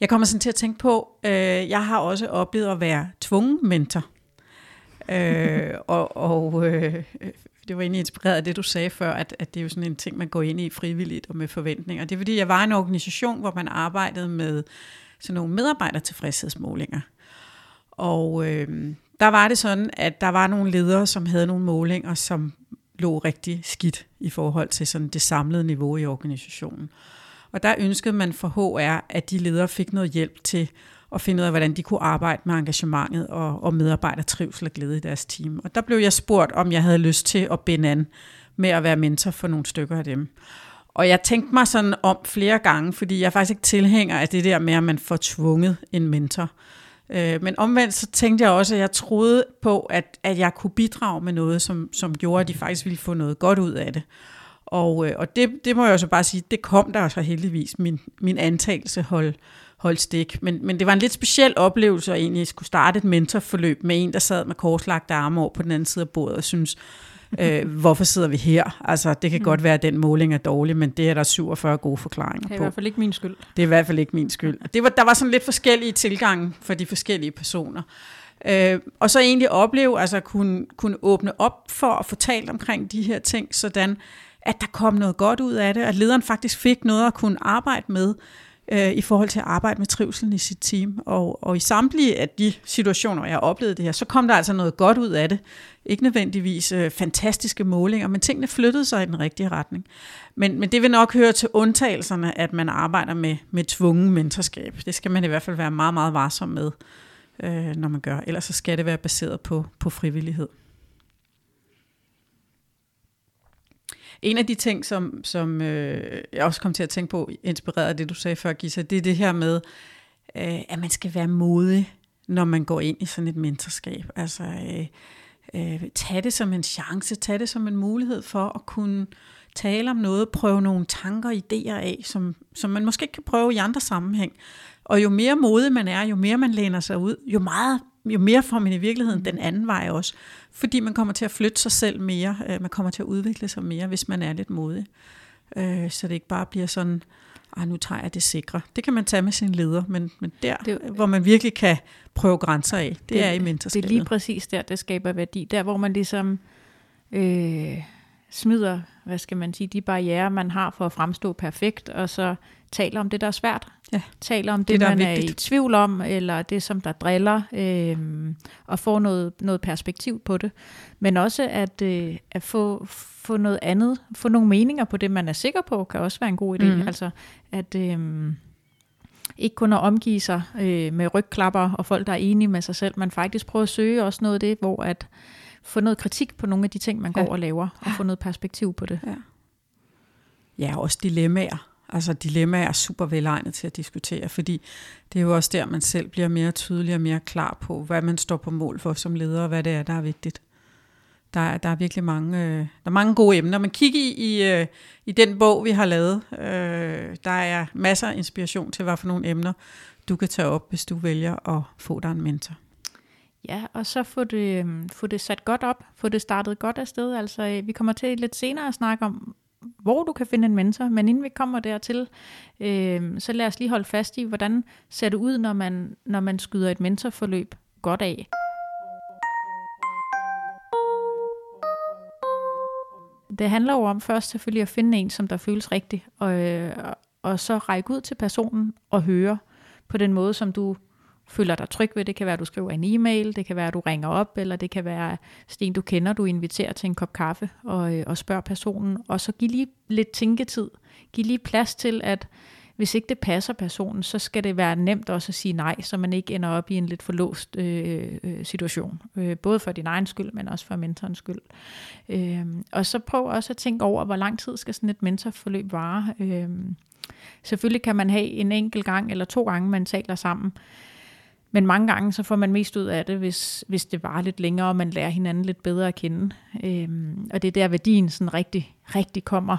S2: Jeg kommer sådan til at tænke på, øh, jeg har også oplevet at være tvungen mentor. øh, og og øh, det var egentlig inspireret af det, du sagde før, at, at det er jo sådan en ting, man går ind i frivilligt og med forventninger. Det er fordi, jeg var i en organisation, hvor man arbejdede med sådan nogle medarbejdertilfredshedsmålinger. Og øh, der var det sådan, at der var nogle ledere, som havde nogle målinger, som lå rigtig skidt i forhold til sådan det samlede niveau i organisationen. Og der ønskede man for HR, at de ledere fik noget hjælp til at finde ud af, hvordan de kunne arbejde med engagementet og, og medarbejdertrivsel og glæde i deres team. Og der blev jeg spurgt, om jeg havde lyst til at binde an med at være mentor for nogle stykker af dem. Og jeg tænkte mig sådan om flere gange, fordi jeg er faktisk ikke tilhænger af det der med, at man får tvunget en mentor. Øh, men omvendt så tænkte jeg også, at jeg troede på, at, at jeg kunne bidrage med noget, som, som gjorde, at de faktisk ville få noget godt ud af det. Og, øh, og det, det må jeg jo så bare sige, det kom der så heldigvis, min, min antagelse hold, holdt stik. Men, men det var en lidt speciel oplevelse at egentlig skulle starte et mentorforløb med en, der sad med korslagte arme over på den anden side af bordet og synes Øh, hvorfor sidder vi her? Altså, det kan mm. godt være, at den måling er dårlig, men det er der 47 gode forklaringer på.
S1: Det er i hvert fald ikke min skyld.
S2: Det er i hvert fald ikke min skyld. Det var, der var sådan lidt forskellige tilgange for de forskellige personer. Øh, og så egentlig opleve, altså kunne, kunne åbne op for at få talt omkring de her ting, sådan at der kom noget godt ud af det, at lederen faktisk fik noget at kunne arbejde med, øh, i forhold til at arbejde med trivselen i sit team. Og, og i samtlige af de situationer, jeg har oplevet det her, så kom der altså noget godt ud af det. Ikke nødvendigvis øh, fantastiske målinger, men tingene flyttede sig i den rigtige retning. Men, men det vil nok høre til undtagelserne, at man arbejder med, med tvungen mentorskab. Det skal man i hvert fald være meget, meget varsom med, øh, når man gør. Ellers så skal det være baseret på, på frivillighed. En af de ting, som, som øh, jeg også kom til at tænke på, inspireret af det, du sagde før, Gisa, det er det her med, øh, at man skal være modig, når man går ind i sådan et mentorskab. Altså, øh, øh, tag det som en chance, tag det som en mulighed for at kunne tale om noget, prøve nogle tanker og idéer af, som, som man måske ikke kan prøve i andre sammenhæng. Og jo mere modig man er, jo mere man læner sig ud, jo meget jo mere får man i virkeligheden den anden vej også. Fordi man kommer til at flytte sig selv mere, øh, man kommer til at udvikle sig mere, hvis man er lidt modig. Øh, så det ikke bare bliver sådan, ah, nu tager jeg det sikre. Det kan man tage med sin leder, men, men der, det, hvor man virkelig kan prøve grænser af, det, det er i mentorskabet.
S1: Det er lige præcis der, det skaber værdi. Der, hvor man ligesom øh, smider, hvad skal man sige, de barriere, man har for at fremstå perfekt, og så taler om det, der er svært. Ja. Taler om det, det der man er, er i tvivl om, eller det, som der driller, øh, og få noget, noget perspektiv på det. Men også at, øh, at få, få noget andet, få nogle meninger på det, man er sikker på, kan også være en god idé. Mm. Altså at... Øh, ikke kun at omgive sig øh, med rygklapper og folk, der er enige med sig selv, men faktisk prøve at søge også noget af det, hvor at få noget kritik på nogle af de ting, man går ja. og laver, og få noget perspektiv på det.
S2: Ja, ja også dilemmaer. Altså dilemmaer er super velegnet til at diskutere, fordi det er jo også der, man selv bliver mere tydelig og mere klar på, hvad man står på mål for som leder, og hvad det er, der er vigtigt. Der er, der er virkelig mange, øh, der er mange gode emner. Men kig i, i, øh, i den bog, vi har lavet. Øh, der er masser af inspiration til, hvad for nogle emner du kan tage op, hvis du vælger at få dig en mentor.
S1: Ja, og så få det, få det sat godt op, få det startet godt afsted. Altså, øh, vi kommer til lidt senere at snakke om, hvor du kan finde en mentor, men inden vi kommer dertil, øh, så lad os lige holde fast i, hvordan ser det ud, når man, når man skyder et mentorforløb godt af. Det handler jo om først selvfølgelig at finde en, som der føles rigtigt, og, øh, og så række ud til personen og høre på den måde, som du føler dig tryg ved. Det kan være, at du skriver en e-mail, det kan være, at du ringer op, eller det kan være, Sten, du kender, du inviterer til en kop kaffe og, øh, og spørger personen. Og så giv lige lidt tænketid. Giv lige plads til, at hvis ikke det passer personen, så skal det være nemt også at sige nej, så man ikke ender op i en lidt forlåst øh, øh, situation. Øh, både for din egen skyld, men også for mentorens skyld. Øh, og så prøv også at tænke over, hvor lang tid skal sådan et mentorforløb vare. Øh, selvfølgelig kan man have en enkelt gang eller to gange, man taler sammen. Men mange gange så får man mest ud af det, hvis, hvis det var lidt længere, og man lærer hinanden lidt bedre at kende. Øhm, og det er der værdien sådan rigtig, rigtig kommer.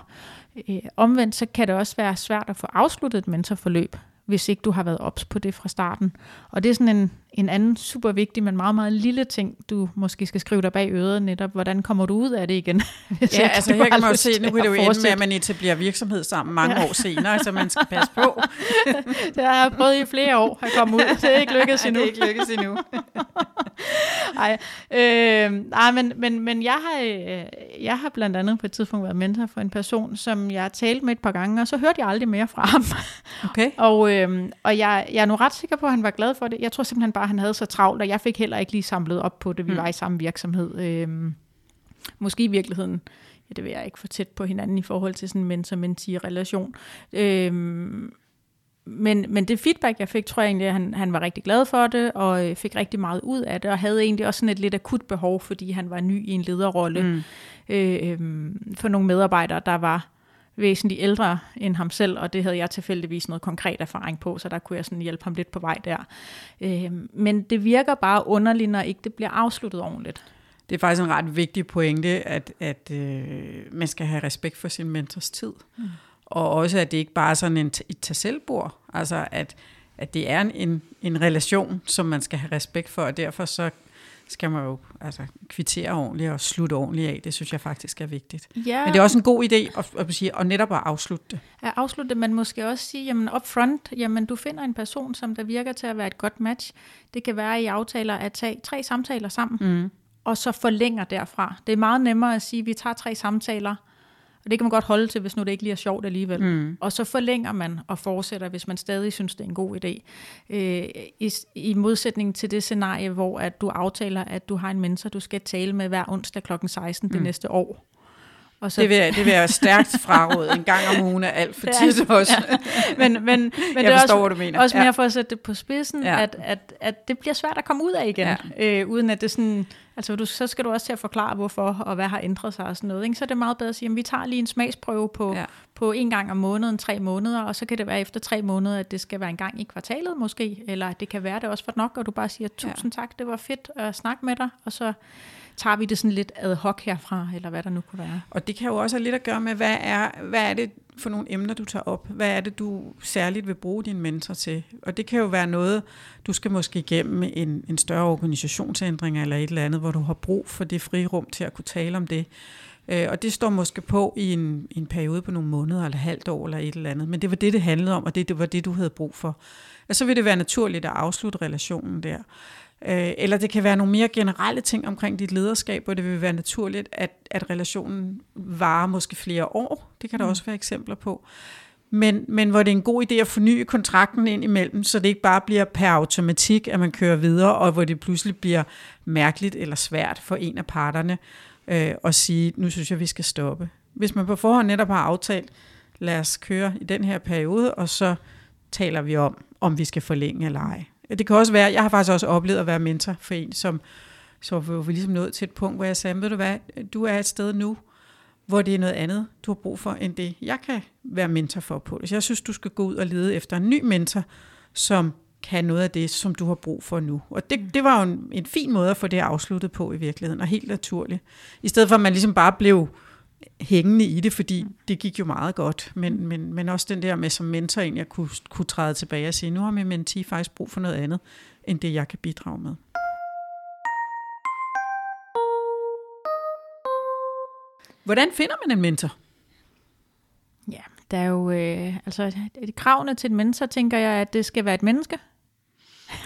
S1: Øh, omvendt så kan det også være svært at få afsluttet et mentorforløb hvis ikke du har været ops på det fra starten. Og det er sådan en, en anden super vigtig, men meget, meget lille ting, du måske skal skrive dig bag øret netop. Hvordan kommer du ud af det igen?
S2: ja, altså her kan man jo se, nu kan det jo ende med, at man etablerer virksomhed sammen mange ja. år senere, så man skal passe på.
S1: det har jeg prøvet i flere år at komme ud. Det er ikke lykkedes endnu.
S2: det er ikke lykkedes endnu.
S1: Ej, øh, nej, men, men, men jeg, har, øh, jeg har blandt andet på et tidspunkt været mentor for en person, som jeg har talt med et par gange, og så hørte jeg aldrig mere fra ham.
S2: Okay.
S1: og øh, og jeg, jeg er nu ret sikker på, at han var glad for det. Jeg tror simpelthen bare, han havde så travlt, og jeg fik heller ikke lige samlet op på det. Vi mm. var i samme virksomhed. Øh, måske i virkeligheden ja, det vil jeg ikke få tæt på hinanden i forhold til sådan en mentor-mentee-relation. Øhm, men, men det feedback, jeg fik, tror jeg egentlig, at han, han var rigtig glad for det, og øh, fik rigtig meget ud af det, og havde egentlig også sådan et lidt akut behov, fordi han var ny i en lederrolle mm. øh, øh, for nogle medarbejdere, der var væsentligt ældre end ham selv, og det havde jeg tilfældigvis noget konkret erfaring på, så der kunne jeg sådan hjælpe ham lidt på vej der. Øh, men det virker bare underligt, når ikke det bliver afsluttet ordentligt.
S2: Det er faktisk en ret vigtig pointe, at, at øh, man skal have respekt for sin mentors tid. Mm. Og også, at det ikke bare er sådan en, et tag Altså, at, at det er en, en relation, som man skal have respekt for, og derfor så, skal man jo altså, kvittere ordentligt og slutte ordentligt af. Det synes jeg faktisk er vigtigt.
S1: Ja,
S2: Men det er også en god idé at, at sige, og netop at afslutte det.
S1: at afslutte det, men måske også sige, jamen up front, jamen du finder en person, som der virker til at være et godt match. Det kan være, at I aftaler at tage tre samtaler sammen,
S2: Mm.
S1: og så forlænger derfra. Det er meget nemmere at sige, at vi tager tre samtaler, og det kan man godt holde til, hvis nu det ikke lige er sjovt alligevel.
S2: Mm.
S1: Og så forlænger man og fortsætter, hvis man stadig synes, det er en god idé. Øh, i, I modsætning til det scenarie, hvor at du aftaler, at du har en mentor, du skal tale med hver onsdag kl. 16 det
S2: Mm.
S1: næste år. Og så,
S2: Det, vil, jeg- det vil jeg stærkt fraråde. En gang om ugen er alt for tit også.
S1: men, men, men
S2: jeg
S1: det er
S2: forstår,
S1: også,
S2: du mener.
S1: også mere
S2: ja.
S1: for at sætte det på spidsen,
S2: Ja.
S1: ja. at, at, at det bliver svært at komme ud af igen, ja. øh, uden at det sådan, altså du, så skal du også til at forklare, hvorfor og hvad har ændret sig og sådan noget. Ikke? Så er det meget bedre at sige, at vi tager lige en smagsprøve på,
S2: Ja.
S1: ja. på en gang om måneden, tre måneder, og så kan det være efter tre måneder, at det skal være en gang i kvartalet måske, eller det kan være det også for nok, og du bare siger, tusind ja. tak, det var fedt at snakke med dig, og så tager vi det sådan lidt ad hoc herfra, eller hvad der nu kunne være.
S2: Og det kan jo også have lidt at gøre med, hvad er, hvad er det for nogle emner, du tager op? Hvad er det, du særligt vil bruge din mentor til? Og det kan jo være noget, du skal måske igennem en, en større organisationsændring eller et eller andet, hvor du har brug for det frirum til at kunne tale om det. Øh, og det står måske på i en, en periode på nogle måneder eller halvt år eller et eller andet. Men det var det, det handlede om, og det, det var det, du havde brug for. Og så vil det være naturligt at afslutte relationen der. Øh, eller det kan være nogle mere generelle ting omkring dit lederskab, hvor det vil være naturligt, at, at relationen varer måske flere år. Det kan der mm. også være eksempler på. Men, men hvor det er en god idé at forny kontrakten ind imellem, så det ikke bare bliver per automatik, at man kører videre, og hvor det pludselig bliver mærkeligt eller svært for en af parterne øh, at sige, nu synes jeg, vi skal stoppe. Hvis man på forhånd netop har aftalt, lad os køre i den her periode, og så taler vi om, om vi skal forlænge eller ej. Det kan også være, jeg har faktisk også oplevet at være mentor for en, som så var vi ligesom nået til et punkt, hvor jeg sagde, ved du hvad, du er et sted nu, hvor det er noget andet, du har brug for, end det jeg kan være mentor for på. Så jeg synes, du skal gå ud og lede efter en ny mentor, som kan noget af det, som du har brug for nu. Og det, det var jo en, en fin måde at få det afsluttet på i virkeligheden, og helt naturligt. I stedet for, at man ligesom bare blev hængende i det, fordi det gik jo meget godt. Men, men, men også den der med som mentor, egentlig at kunne, kunne træde tilbage og sige, nu har min mentee faktisk brug for noget andet, end det jeg kan bidrage med. Hvordan finder man en mentor?
S1: Ja, der er jo, øh, altså kravene til en mentor, tænker jeg, at det skal være et menneske.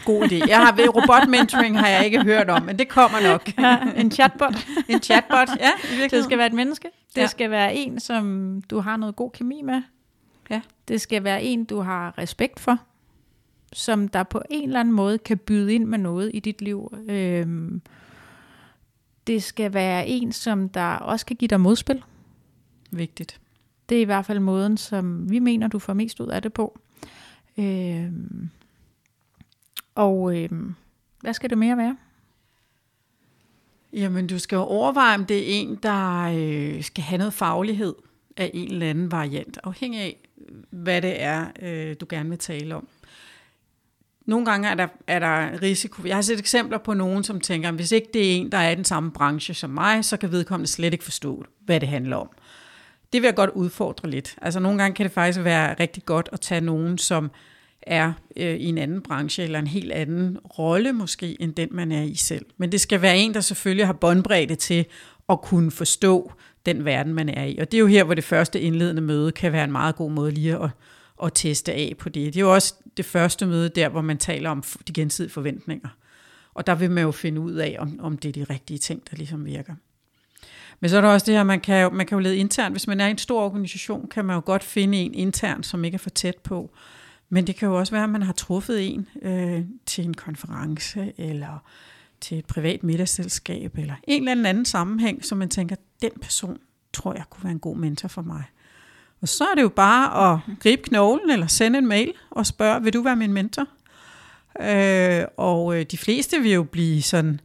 S2: God idé. Jeg har ved robotmentoring har jeg ikke hørt om, men det kommer nok.
S1: Ja, en chatbot.
S2: en chatbot, ja, i.
S1: Det skal være et menneske. Det
S2: ja.
S1: skal være en, som du har noget god kemi med.
S2: Ja.
S1: Det skal være en, du har respekt for, som der på en eller anden måde kan byde ind med noget i dit liv. Øhm, det skal være en, som der også kan give dig modspil.
S2: Vigtigt.
S1: Det er i hvert fald måden, som vi mener, du får mest ud af det på. Øhm, og øh, hvad skal det mere være?
S2: Jamen, du skal jo overveje, om det er en, der øh, skal have noget faglighed af en eller anden variant, afhængig af, hvad det er, øh, du gerne vil tale om. Nogle gange er der, er der risiko. Jeg har set eksempler på nogen, som tænker, at hvis ikke det er en, der er i den samme branche som mig, så kan vedkommende slet ikke forstå, hvad det handler om. Det vil jeg godt udfordre lidt. Altså nogle gange kan det faktisk være rigtig godt at tage nogen, som er øh, i en anden branche eller en helt anden rolle måske, end den man er i selv. Men det skal være en, der selvfølgelig har båndbredde til at kunne forstå den verden, man er i. Og det er jo her, hvor det første indledende møde kan være en meget god måde lige at, at teste af på det. Det er jo også det første møde der, hvor man taler om de gensidige forventninger. Og der vil man jo finde ud af, om, om det er de rigtige ting, der ligesom virker. Men så er der også det her, man kan, jo, man kan jo lede internt. Hvis man er i en stor organisation, kan man jo godt finde en intern, som ikke er for tæt på. Men det kan jo også være, at man har truffet en øh, til en konference, eller til et privat middagsselskab, eller en eller anden sammenhæng, som man tænker, den person tror jeg kunne være en god mentor for mig. Og så er det jo bare at gribe knoglen, eller sende en mail og spørge, vil du være min mentor? Øh, og øh, de fleste vil jo blive sådan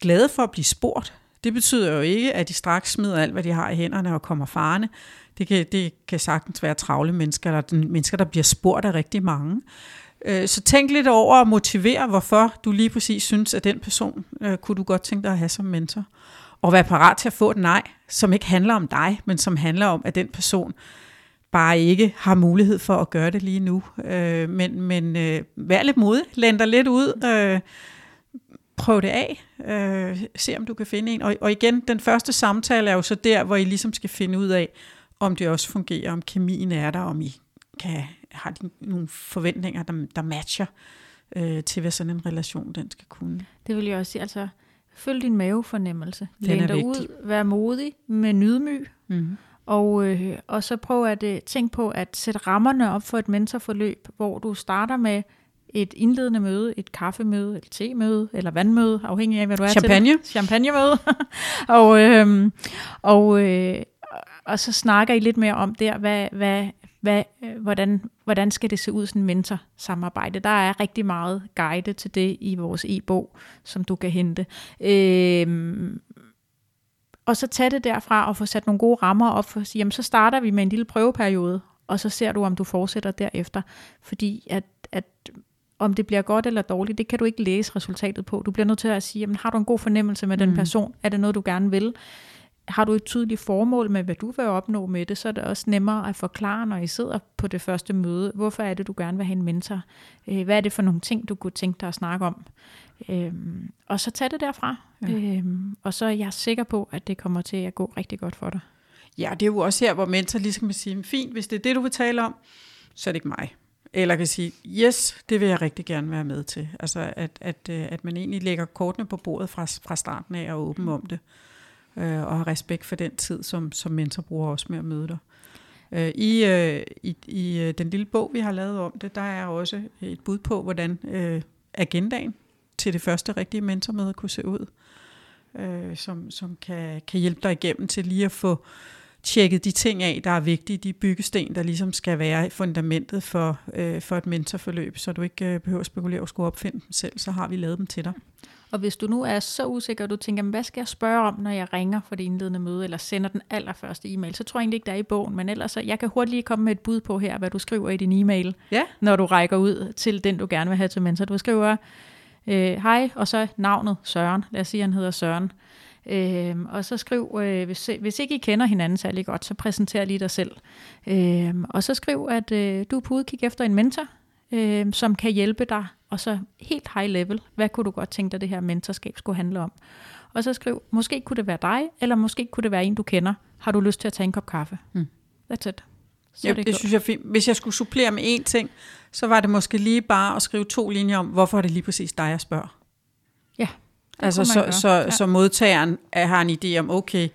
S2: glade for at blive spurgt. Det betyder jo ikke, at de straks smider alt, hvad de har i hænderne og kommer farne. Det kan, det kan sagtens være travle mennesker, eller den- mennesker, der bliver spurgt af rigtig mange. Øh, så tænk lidt over at motivere, hvorfor du lige præcis synes, at den person øh, kunne du godt tænke dig at have som mentor. Og være parat til at få et nej, som ikke handler om dig, men som handler om, at den person bare ikke har mulighed for at gøre det lige nu. Øh, men men øh, vær lidt modig, læn dig lidt ud, øh, prøv det af. Øh, se om du kan finde en. Og, og igen, den første samtale er jo så der, hvor I ligesom skal finde ud af, om det også fungerer, om kemien er der, om I kan, har nogle forventninger, der, der matcher øh, til, hvad sådan en relation den skal kunne.
S1: Det vil jeg også sige. Altså, følg din mavefornemmelse. Læn dig ud, vær modig, med nydmyg,
S2: Mm.
S1: og, øh, og så prøv at øh, tænke på at sætte rammerne op for et mentorforløb, hvor du starter med et indledende møde, et kaffemøde, et temøde, eller vandmøde, afhængig af, hvad du er
S2: Champagne.
S1: til. Champagnemøde. og, øh, og, øh, og så snakker I lidt mere om der, hvad, hvad, hvad, øh, hvordan, hvordan skal det se ud, sådan en mentorsamarbejde. Der er rigtig meget guide til det i vores e-bog, som du kan hente. Øh, og så tage det derfra og få sat nogle gode rammer op for at sige, jamen så starter vi med en lille prøveperiode, og så ser du, om du fortsætter derefter. Fordi at, at om det bliver godt eller dårligt, det kan du ikke læse resultatet på. Du bliver nødt til at sige, jamen, har du en god fornemmelse med den
S2: Mm.
S1: person? Er det noget, du gerne vil? Har du et tydeligt formål med, hvad du vil opnå med det, så er det også nemmere at forklare, når I sidder på det første møde. Hvorfor er det, du gerne vil have en mentor? Øh, Hvad er det for nogle ting, du kunne tænke dig at snakke om? Øhm, og så tag det derfra.
S2: Ja.
S1: Øhm, og så er jeg sikker på, at det kommer til at gå rigtig godt for dig.
S2: Ja, det er jo også her, hvor mentor ligesom kan sige, fint, hvis det er det, du vil tale om, så er det ikke mig. Eller kan sige, yes, det vil jeg rigtig gerne være med til. Altså, at, at, øh, at man egentlig lægger kortene på bordet fra, fra starten af og er åben om det. Øh, og har respekt for den tid, som, som mentor bruger også med at møde dig. Øh, I, øh, i, I øh, den lille bog, vi har lavet om det, der er også et bud på, hvordan øh, agendaen til det første rigtige mentormøde kunne se ud. Øh, som som kan, kan hjælpe dig igennem til lige at få tjekket de ting af, der er vigtige, de byggesten, der ligesom skal være fundamentet for, øh, for et mentorforløb, så du ikke øh, behøver at spekulere og skulle opfinde dem selv, så har vi lavet dem til dig.
S1: Og hvis du nu er så usikker, og du tænker, "Men hvad skal jeg spørge om, når jeg ringer for det indledende møde, eller sender den allerførste e-mail, så tror jeg egentlig ikke, der er i bogen, men ellers, så jeg kan hurtigt lige komme med et bud på her, hvad du skriver i din e-mail,
S2: Ja.
S1: når du rækker ud til den, du gerne vil have til mentor. Du skriver, øh, hej, og så navnet Søren. Lad os sige, han hedder Søren. Øhm, og så skriv, øh, hvis, hvis ikke I kender hinanden særlig godt, så præsenter lige dig selv. Øhm, og så skriv, at øh, du er på udkig efter en mentor, øh, som kan hjælpe dig. Og så helt high level, hvad kunne du godt tænke dig, det her mentorskab skulle handle om? Og så skriv, måske kunne det være dig, eller måske kunne det være en, du kender. Har du lyst til at tage en kop kaffe?
S2: Mm.
S1: That's it. Så
S2: Ja, det, det synes jeg er fint. Hvis jeg skulle supplere med én ting, så var det måske lige bare at skrive to linjer om, hvorfor er det lige præcis dig, jeg spørger.
S1: Ja,
S2: Altså, så,
S1: gøre.
S2: så,
S1: Ja.
S2: så modtageren er, har en idé om, okay,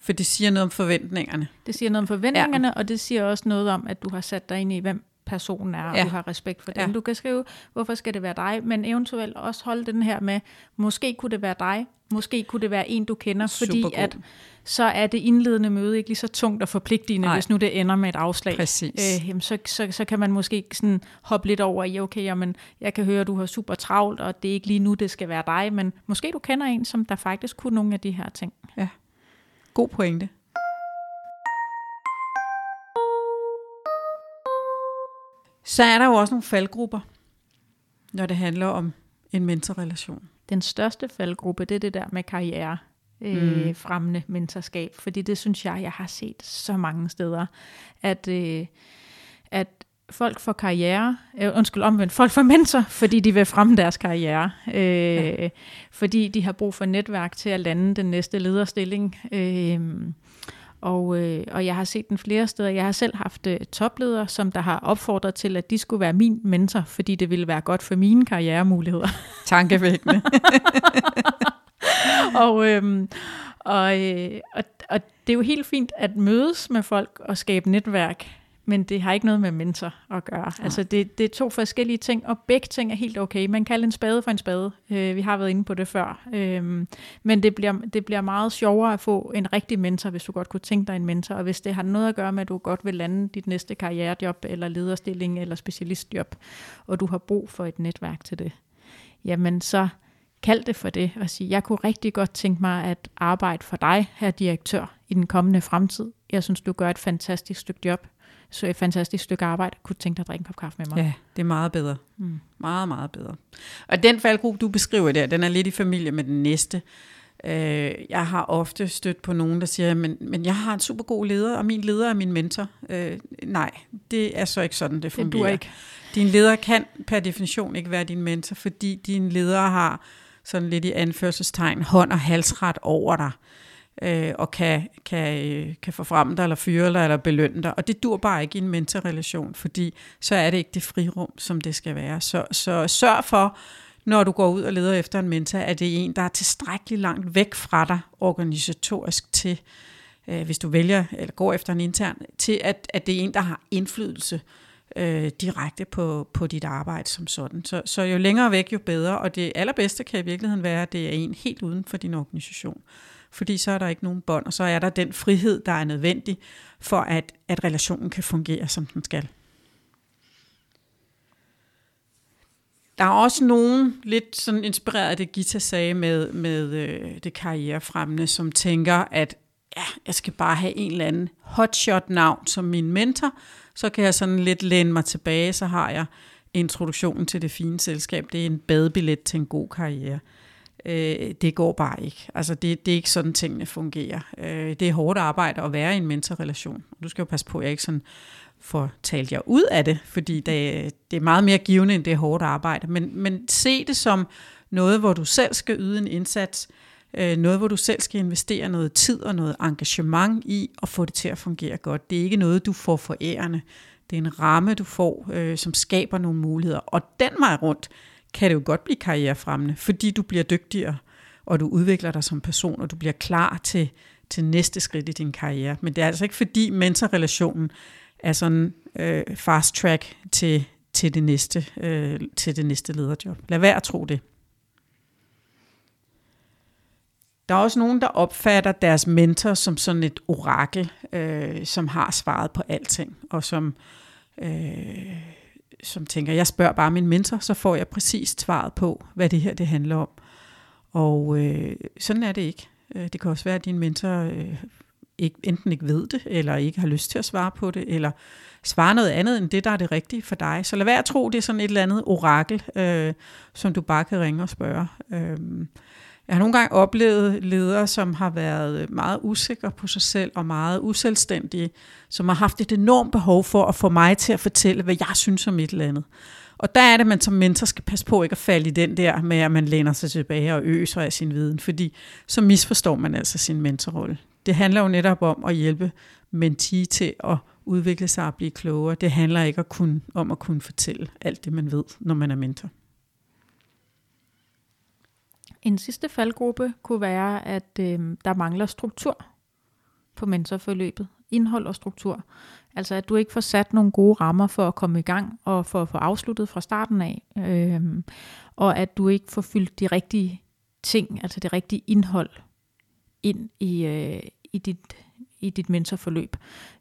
S2: for det siger noget om forventningerne.
S1: Det siger noget om forventningerne, ja. og det siger også noget om, at du har sat dig ind i, hvem personen er, og
S2: Ja.
S1: du har respekt for dem.
S2: Ja.
S1: Du kan skrive, hvorfor skal det være dig, men eventuelt også holde den her med, måske kunne det være dig, måske kunne det være en, du kender, fordi
S2: Supergod.
S1: at så er det indledende møde ikke lige så tungt og forpligtende,
S2: Nej.
S1: hvis nu det ender med et afslag.
S2: Præcis.
S1: Øh, jamen, så, så, så kan man måske sådan hoppe lidt over i, okay, jamen, jeg kan høre, at du har super travlt, og det er ikke lige nu, det skal være dig, men måske du kender en, som der faktisk kunne nogle af de her ting.
S2: God pointe. Så er der jo også nogle faldgrupper, når det handler om en mentorrelation.
S1: Den største faldgruppe, det er det der med karriere. Øh,
S2: Mm.
S1: fremmende mentorskab, fordi det synes jeg, jeg har set så mange steder, at, øh, at folk får karriere, øh, undskyld omvendt, folk får mentor, fordi de vil fremme deres karriere, øh, ja. fordi de har brug for netværk til at lande den næste lederstilling. Øh, og, øh, og jeg har set den flere steder. Jeg har selv haft øh, topledere, som der har opfordret til, at de skulle være min mentor, fordi det ville være godt for mine karrieremuligheder.
S2: Tankevækkende.
S1: og, øhm, og, øh, og, og det er jo helt fint at mødes med folk og skabe netværk, men det har ikke noget med mentor at gøre. Altså det, det er to forskellige ting, og begge ting er helt okay. Man kalder en spade for en spade. Øh, vi har været inde på det før. Øhm, men det bliver, det bliver meget sjovere at få en rigtig mentor, hvis du godt kunne tænke dig en mentor, og hvis det har noget at gøre med, at du godt vil lande dit næste karrierejob, eller lederstilling, eller specialistjob, og du har brug for et netværk til det, jamen så kald det for det og sige, jeg kunne rigtig godt tænke mig at arbejde for dig, her direktør, i den kommende fremtid. Jeg synes, du gør et fantastisk stykke job, så et fantastisk stykke arbejde. Kunne du tænke dig at drikke en kop kaffe med mig?
S2: Ja, det er meget bedre.
S1: Mm.
S2: Meget, meget bedre. Og den faldgruppe, du beskriver der, den er lidt i familie med den næste. Øh, jeg har ofte stødt på nogen, der siger, men, men jeg har en super god leder, og min leder er min mentor. Øh, nej, det er så ikke sådan, det
S1: Det
S2: fungerer.
S1: duer ikke.
S2: Din leder kan per definition ikke være din mentor, fordi din leder har sådan lidt i anførselstegn, hånd og halsret over dig, øh, Øh, og kan, kan, øh, kan forfremme dig, eller fyre dig, eller belønne dig. Og det dur bare ikke i en mentorrelation, fordi så er det ikke det frirum, som det skal være. Så, så sørg for, når du går ud og leder efter en mentor, at det er en, der er tilstrækkeligt langt væk fra dig organisatorisk til, øh, hvis du vælger eller går efter en intern, til at, at det er en, der har indflydelse øh, direkte på, på dit arbejde som sådan. Så, så jo længere væk, jo bedre. Og det allerbedste kan i virkeligheden være, at det er en helt uden for din organisation. Fordi så er der ikke nogen bånd, og så er der den frihed, der er nødvendig for, at, at relationen kan fungere, som den skal. Der er også nogen, lidt sådan inspireret af det Gita sagde med, med øh, det karrierefremmende, som tænker, at ja, jeg skal bare have en eller anden hotshot navn som min mentor, så kan jeg sådan lidt læne mig tilbage, så har jeg introduktionen til det fine selskab. Det er en badebillet til en god karriere. Øh, øh, det går bare ikke. Altså det, det er ikke sådan, tingene fungerer. Øh, det er hårdt arbejde at være i en mentorrelation. Du skal jo passe på, at jeg ikke sådan får talt jer ud af det, fordi det, det er meget mere givende, end det er hårdt arbejde. Men, men se det som noget, hvor du selv skal yde en indsats, øh, noget, hvor du selv skal investere noget tid og noget engagement i at få det til at fungere godt. Det er ikke noget, du får forærende. Det er en ramme, du får, øh, som skaber nogle muligheder. Og den vej rundt kan det jo godt blive karrierefremmende, fordi du bliver dygtigere, og du udvikler dig som person, og du bliver klar til, til næste skridt i din karriere. Men det er altså ikke fordi mentorrelationen er sådan øh, fast track til, til, det næste, øh, til det næste lederjob. Lad være at tro det. Der er også nogen, der opfatter deres mentor som sådan et orakel, øh, som har svaret på alting, og som, øh, som tænker, jeg spørger bare min mentor, så får jeg præcis svaret på, hvad det her det handler om. Og øh, sådan er det ikke. Øh, det kan også være, at din mentor øh, ikke, enten ikke ved det, eller ikke har lyst til at svare på det, eller svare noget andet end det, der er det rigtige for dig. Så lad være at tro, det er sådan et eller andet orakel, øh, som du bare kan ringe og spørge. Øh, jeg har nogle gange oplevet ledere, som har været meget usikre på sig selv og meget uselvstændige, som har haft et enormt behov for at få mig til at fortælle, hvad jeg synes om et eller andet. Og der er det, at man som mentor skal passe på ikke at falde i den der med, at man læner sig tilbage og øser af sin viden, fordi så misforstår man altså sin mentorrolle. Det handler jo netop om at hjælpe mentee til at udvikle sig og blive klogere. Det handler ikke at kunne, om at kunne fortælle alt det, man ved, når man er mentor.
S1: En sidste faldgruppe kunne være, at øh, der mangler struktur på mentorforløbet. Indhold og struktur. Altså at du ikke får sat nogle gode rammer for at komme i gang og for at få afsluttet fra starten af. Øh, og at du ikke får fyldt de rigtige ting, altså det rigtige indhold ind i, øh, i dit i dit mentorforløb.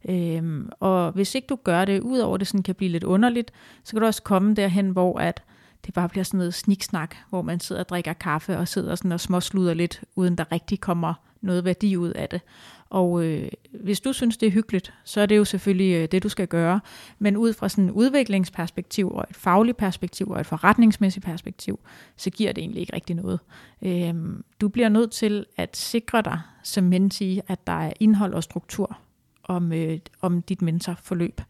S1: Øhm, og hvis ikke du gør det, udover det sådan kan blive lidt underligt, så kan du også komme derhen, hvor at det bare bliver sådan noget sniksnak, hvor man sidder og drikker kaffe og sidder sådan og småsluder lidt, uden der rigtig kommer noget værdi ud af det. Og øh, hvis du synes, det er hyggeligt, så er det jo selvfølgelig øh, det, du skal gøre. Men ud fra sådan et udviklingsperspektiv og et fagligt perspektiv og et forretningsmæssigt perspektiv, så giver det egentlig ikke rigtig noget. Øh, du bliver nødt til at sikre dig som mentee, at der er indhold og struktur om, øh, om dit mentorforløb.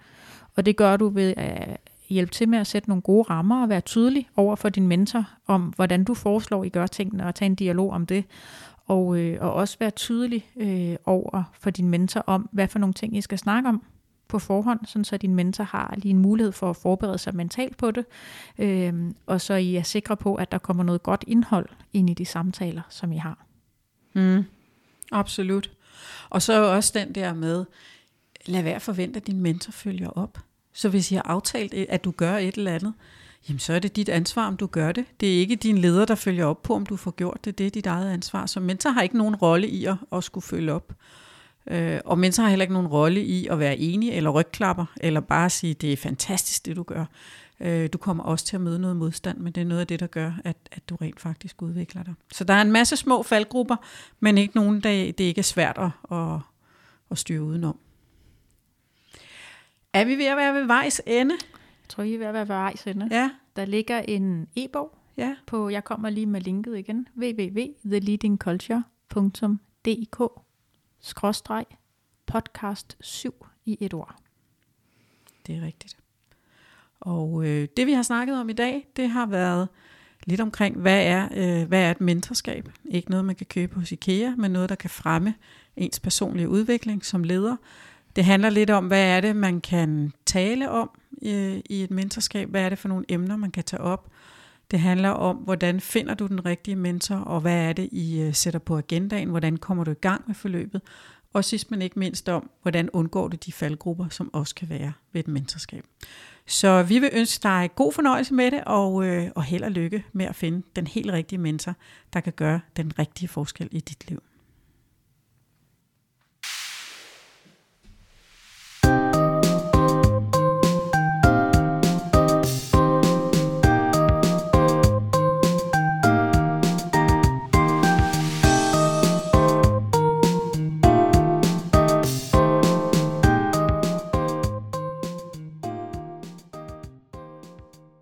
S1: Og det gør du ved at hjælpe til med at sætte nogle gode rammer og være tydelig over for din mentor om, hvordan du foreslår, I gør tingene, og tage en dialog om det. Og, øh, og også være tydelig øh, over for din mentor om, hvad for nogle ting, I skal snakke om på forhånd, sådan så din mentor har lige en mulighed for at forberede sig mentalt på det, øh, og så I er sikre på, at der kommer noget godt indhold ind i de samtaler, som I har.
S2: Mm, absolut. Og så også den der med, lad være forvente, at din mentor følger op. Så hvis I har aftalt, øh, at du gør et eller andet, jamen så er det dit ansvar, om du gør det. Det er ikke din leder, der følger op på, om du får gjort det. Det er dit eget ansvar. Så mentor har ikke nogen rolle i at, at skulle følge op. Øh, og mentor har heller ikke nogen rolle i at være enig eller rygklapper, eller bare sige, det er fantastisk, det du gør. Øh, du kommer også til at møde noget modstand, men det er noget af det, der gør, at, at du rent faktisk udvikler dig. Så der er en masse små faldgrupper, men ikke nogen, der det ikke er svært at, at, at styre udenom. Er vi ved at være ved vejs ende?
S1: Jeg tror, I er ved at være ved vejs ende.
S2: Ja.
S1: Der ligger en e-bog
S2: ja.
S1: på, jeg kommer lige med linket igen, www.theleadingculture.dk skråstreg podcast 7 i et ord.
S2: Det er rigtigt. Og øh, det vi har snakket om i dag, det har været lidt omkring, hvad er, øh, hvad er et mentorskab? Ikke noget, man kan købe hos IKEA, men noget, der kan fremme ens personlige udvikling som leder. Det handler lidt om, hvad er det, man kan tale om øh, i et mentorskab? Hvad er det for nogle emner, man kan tage op? Det handler om, hvordan finder du den rigtige mentor, og hvad er det, I øh, sætter på agendaen? Hvordan kommer du i gang med forløbet? Og sidst men ikke mindst om, hvordan undgår du de faldgrupper, som også kan være ved et mentorskab. Så vi vil ønske dig god fornøjelse med det, og, øh, og held og lykke med at finde den helt rigtige mentor, der kan gøre den rigtige forskel i dit liv.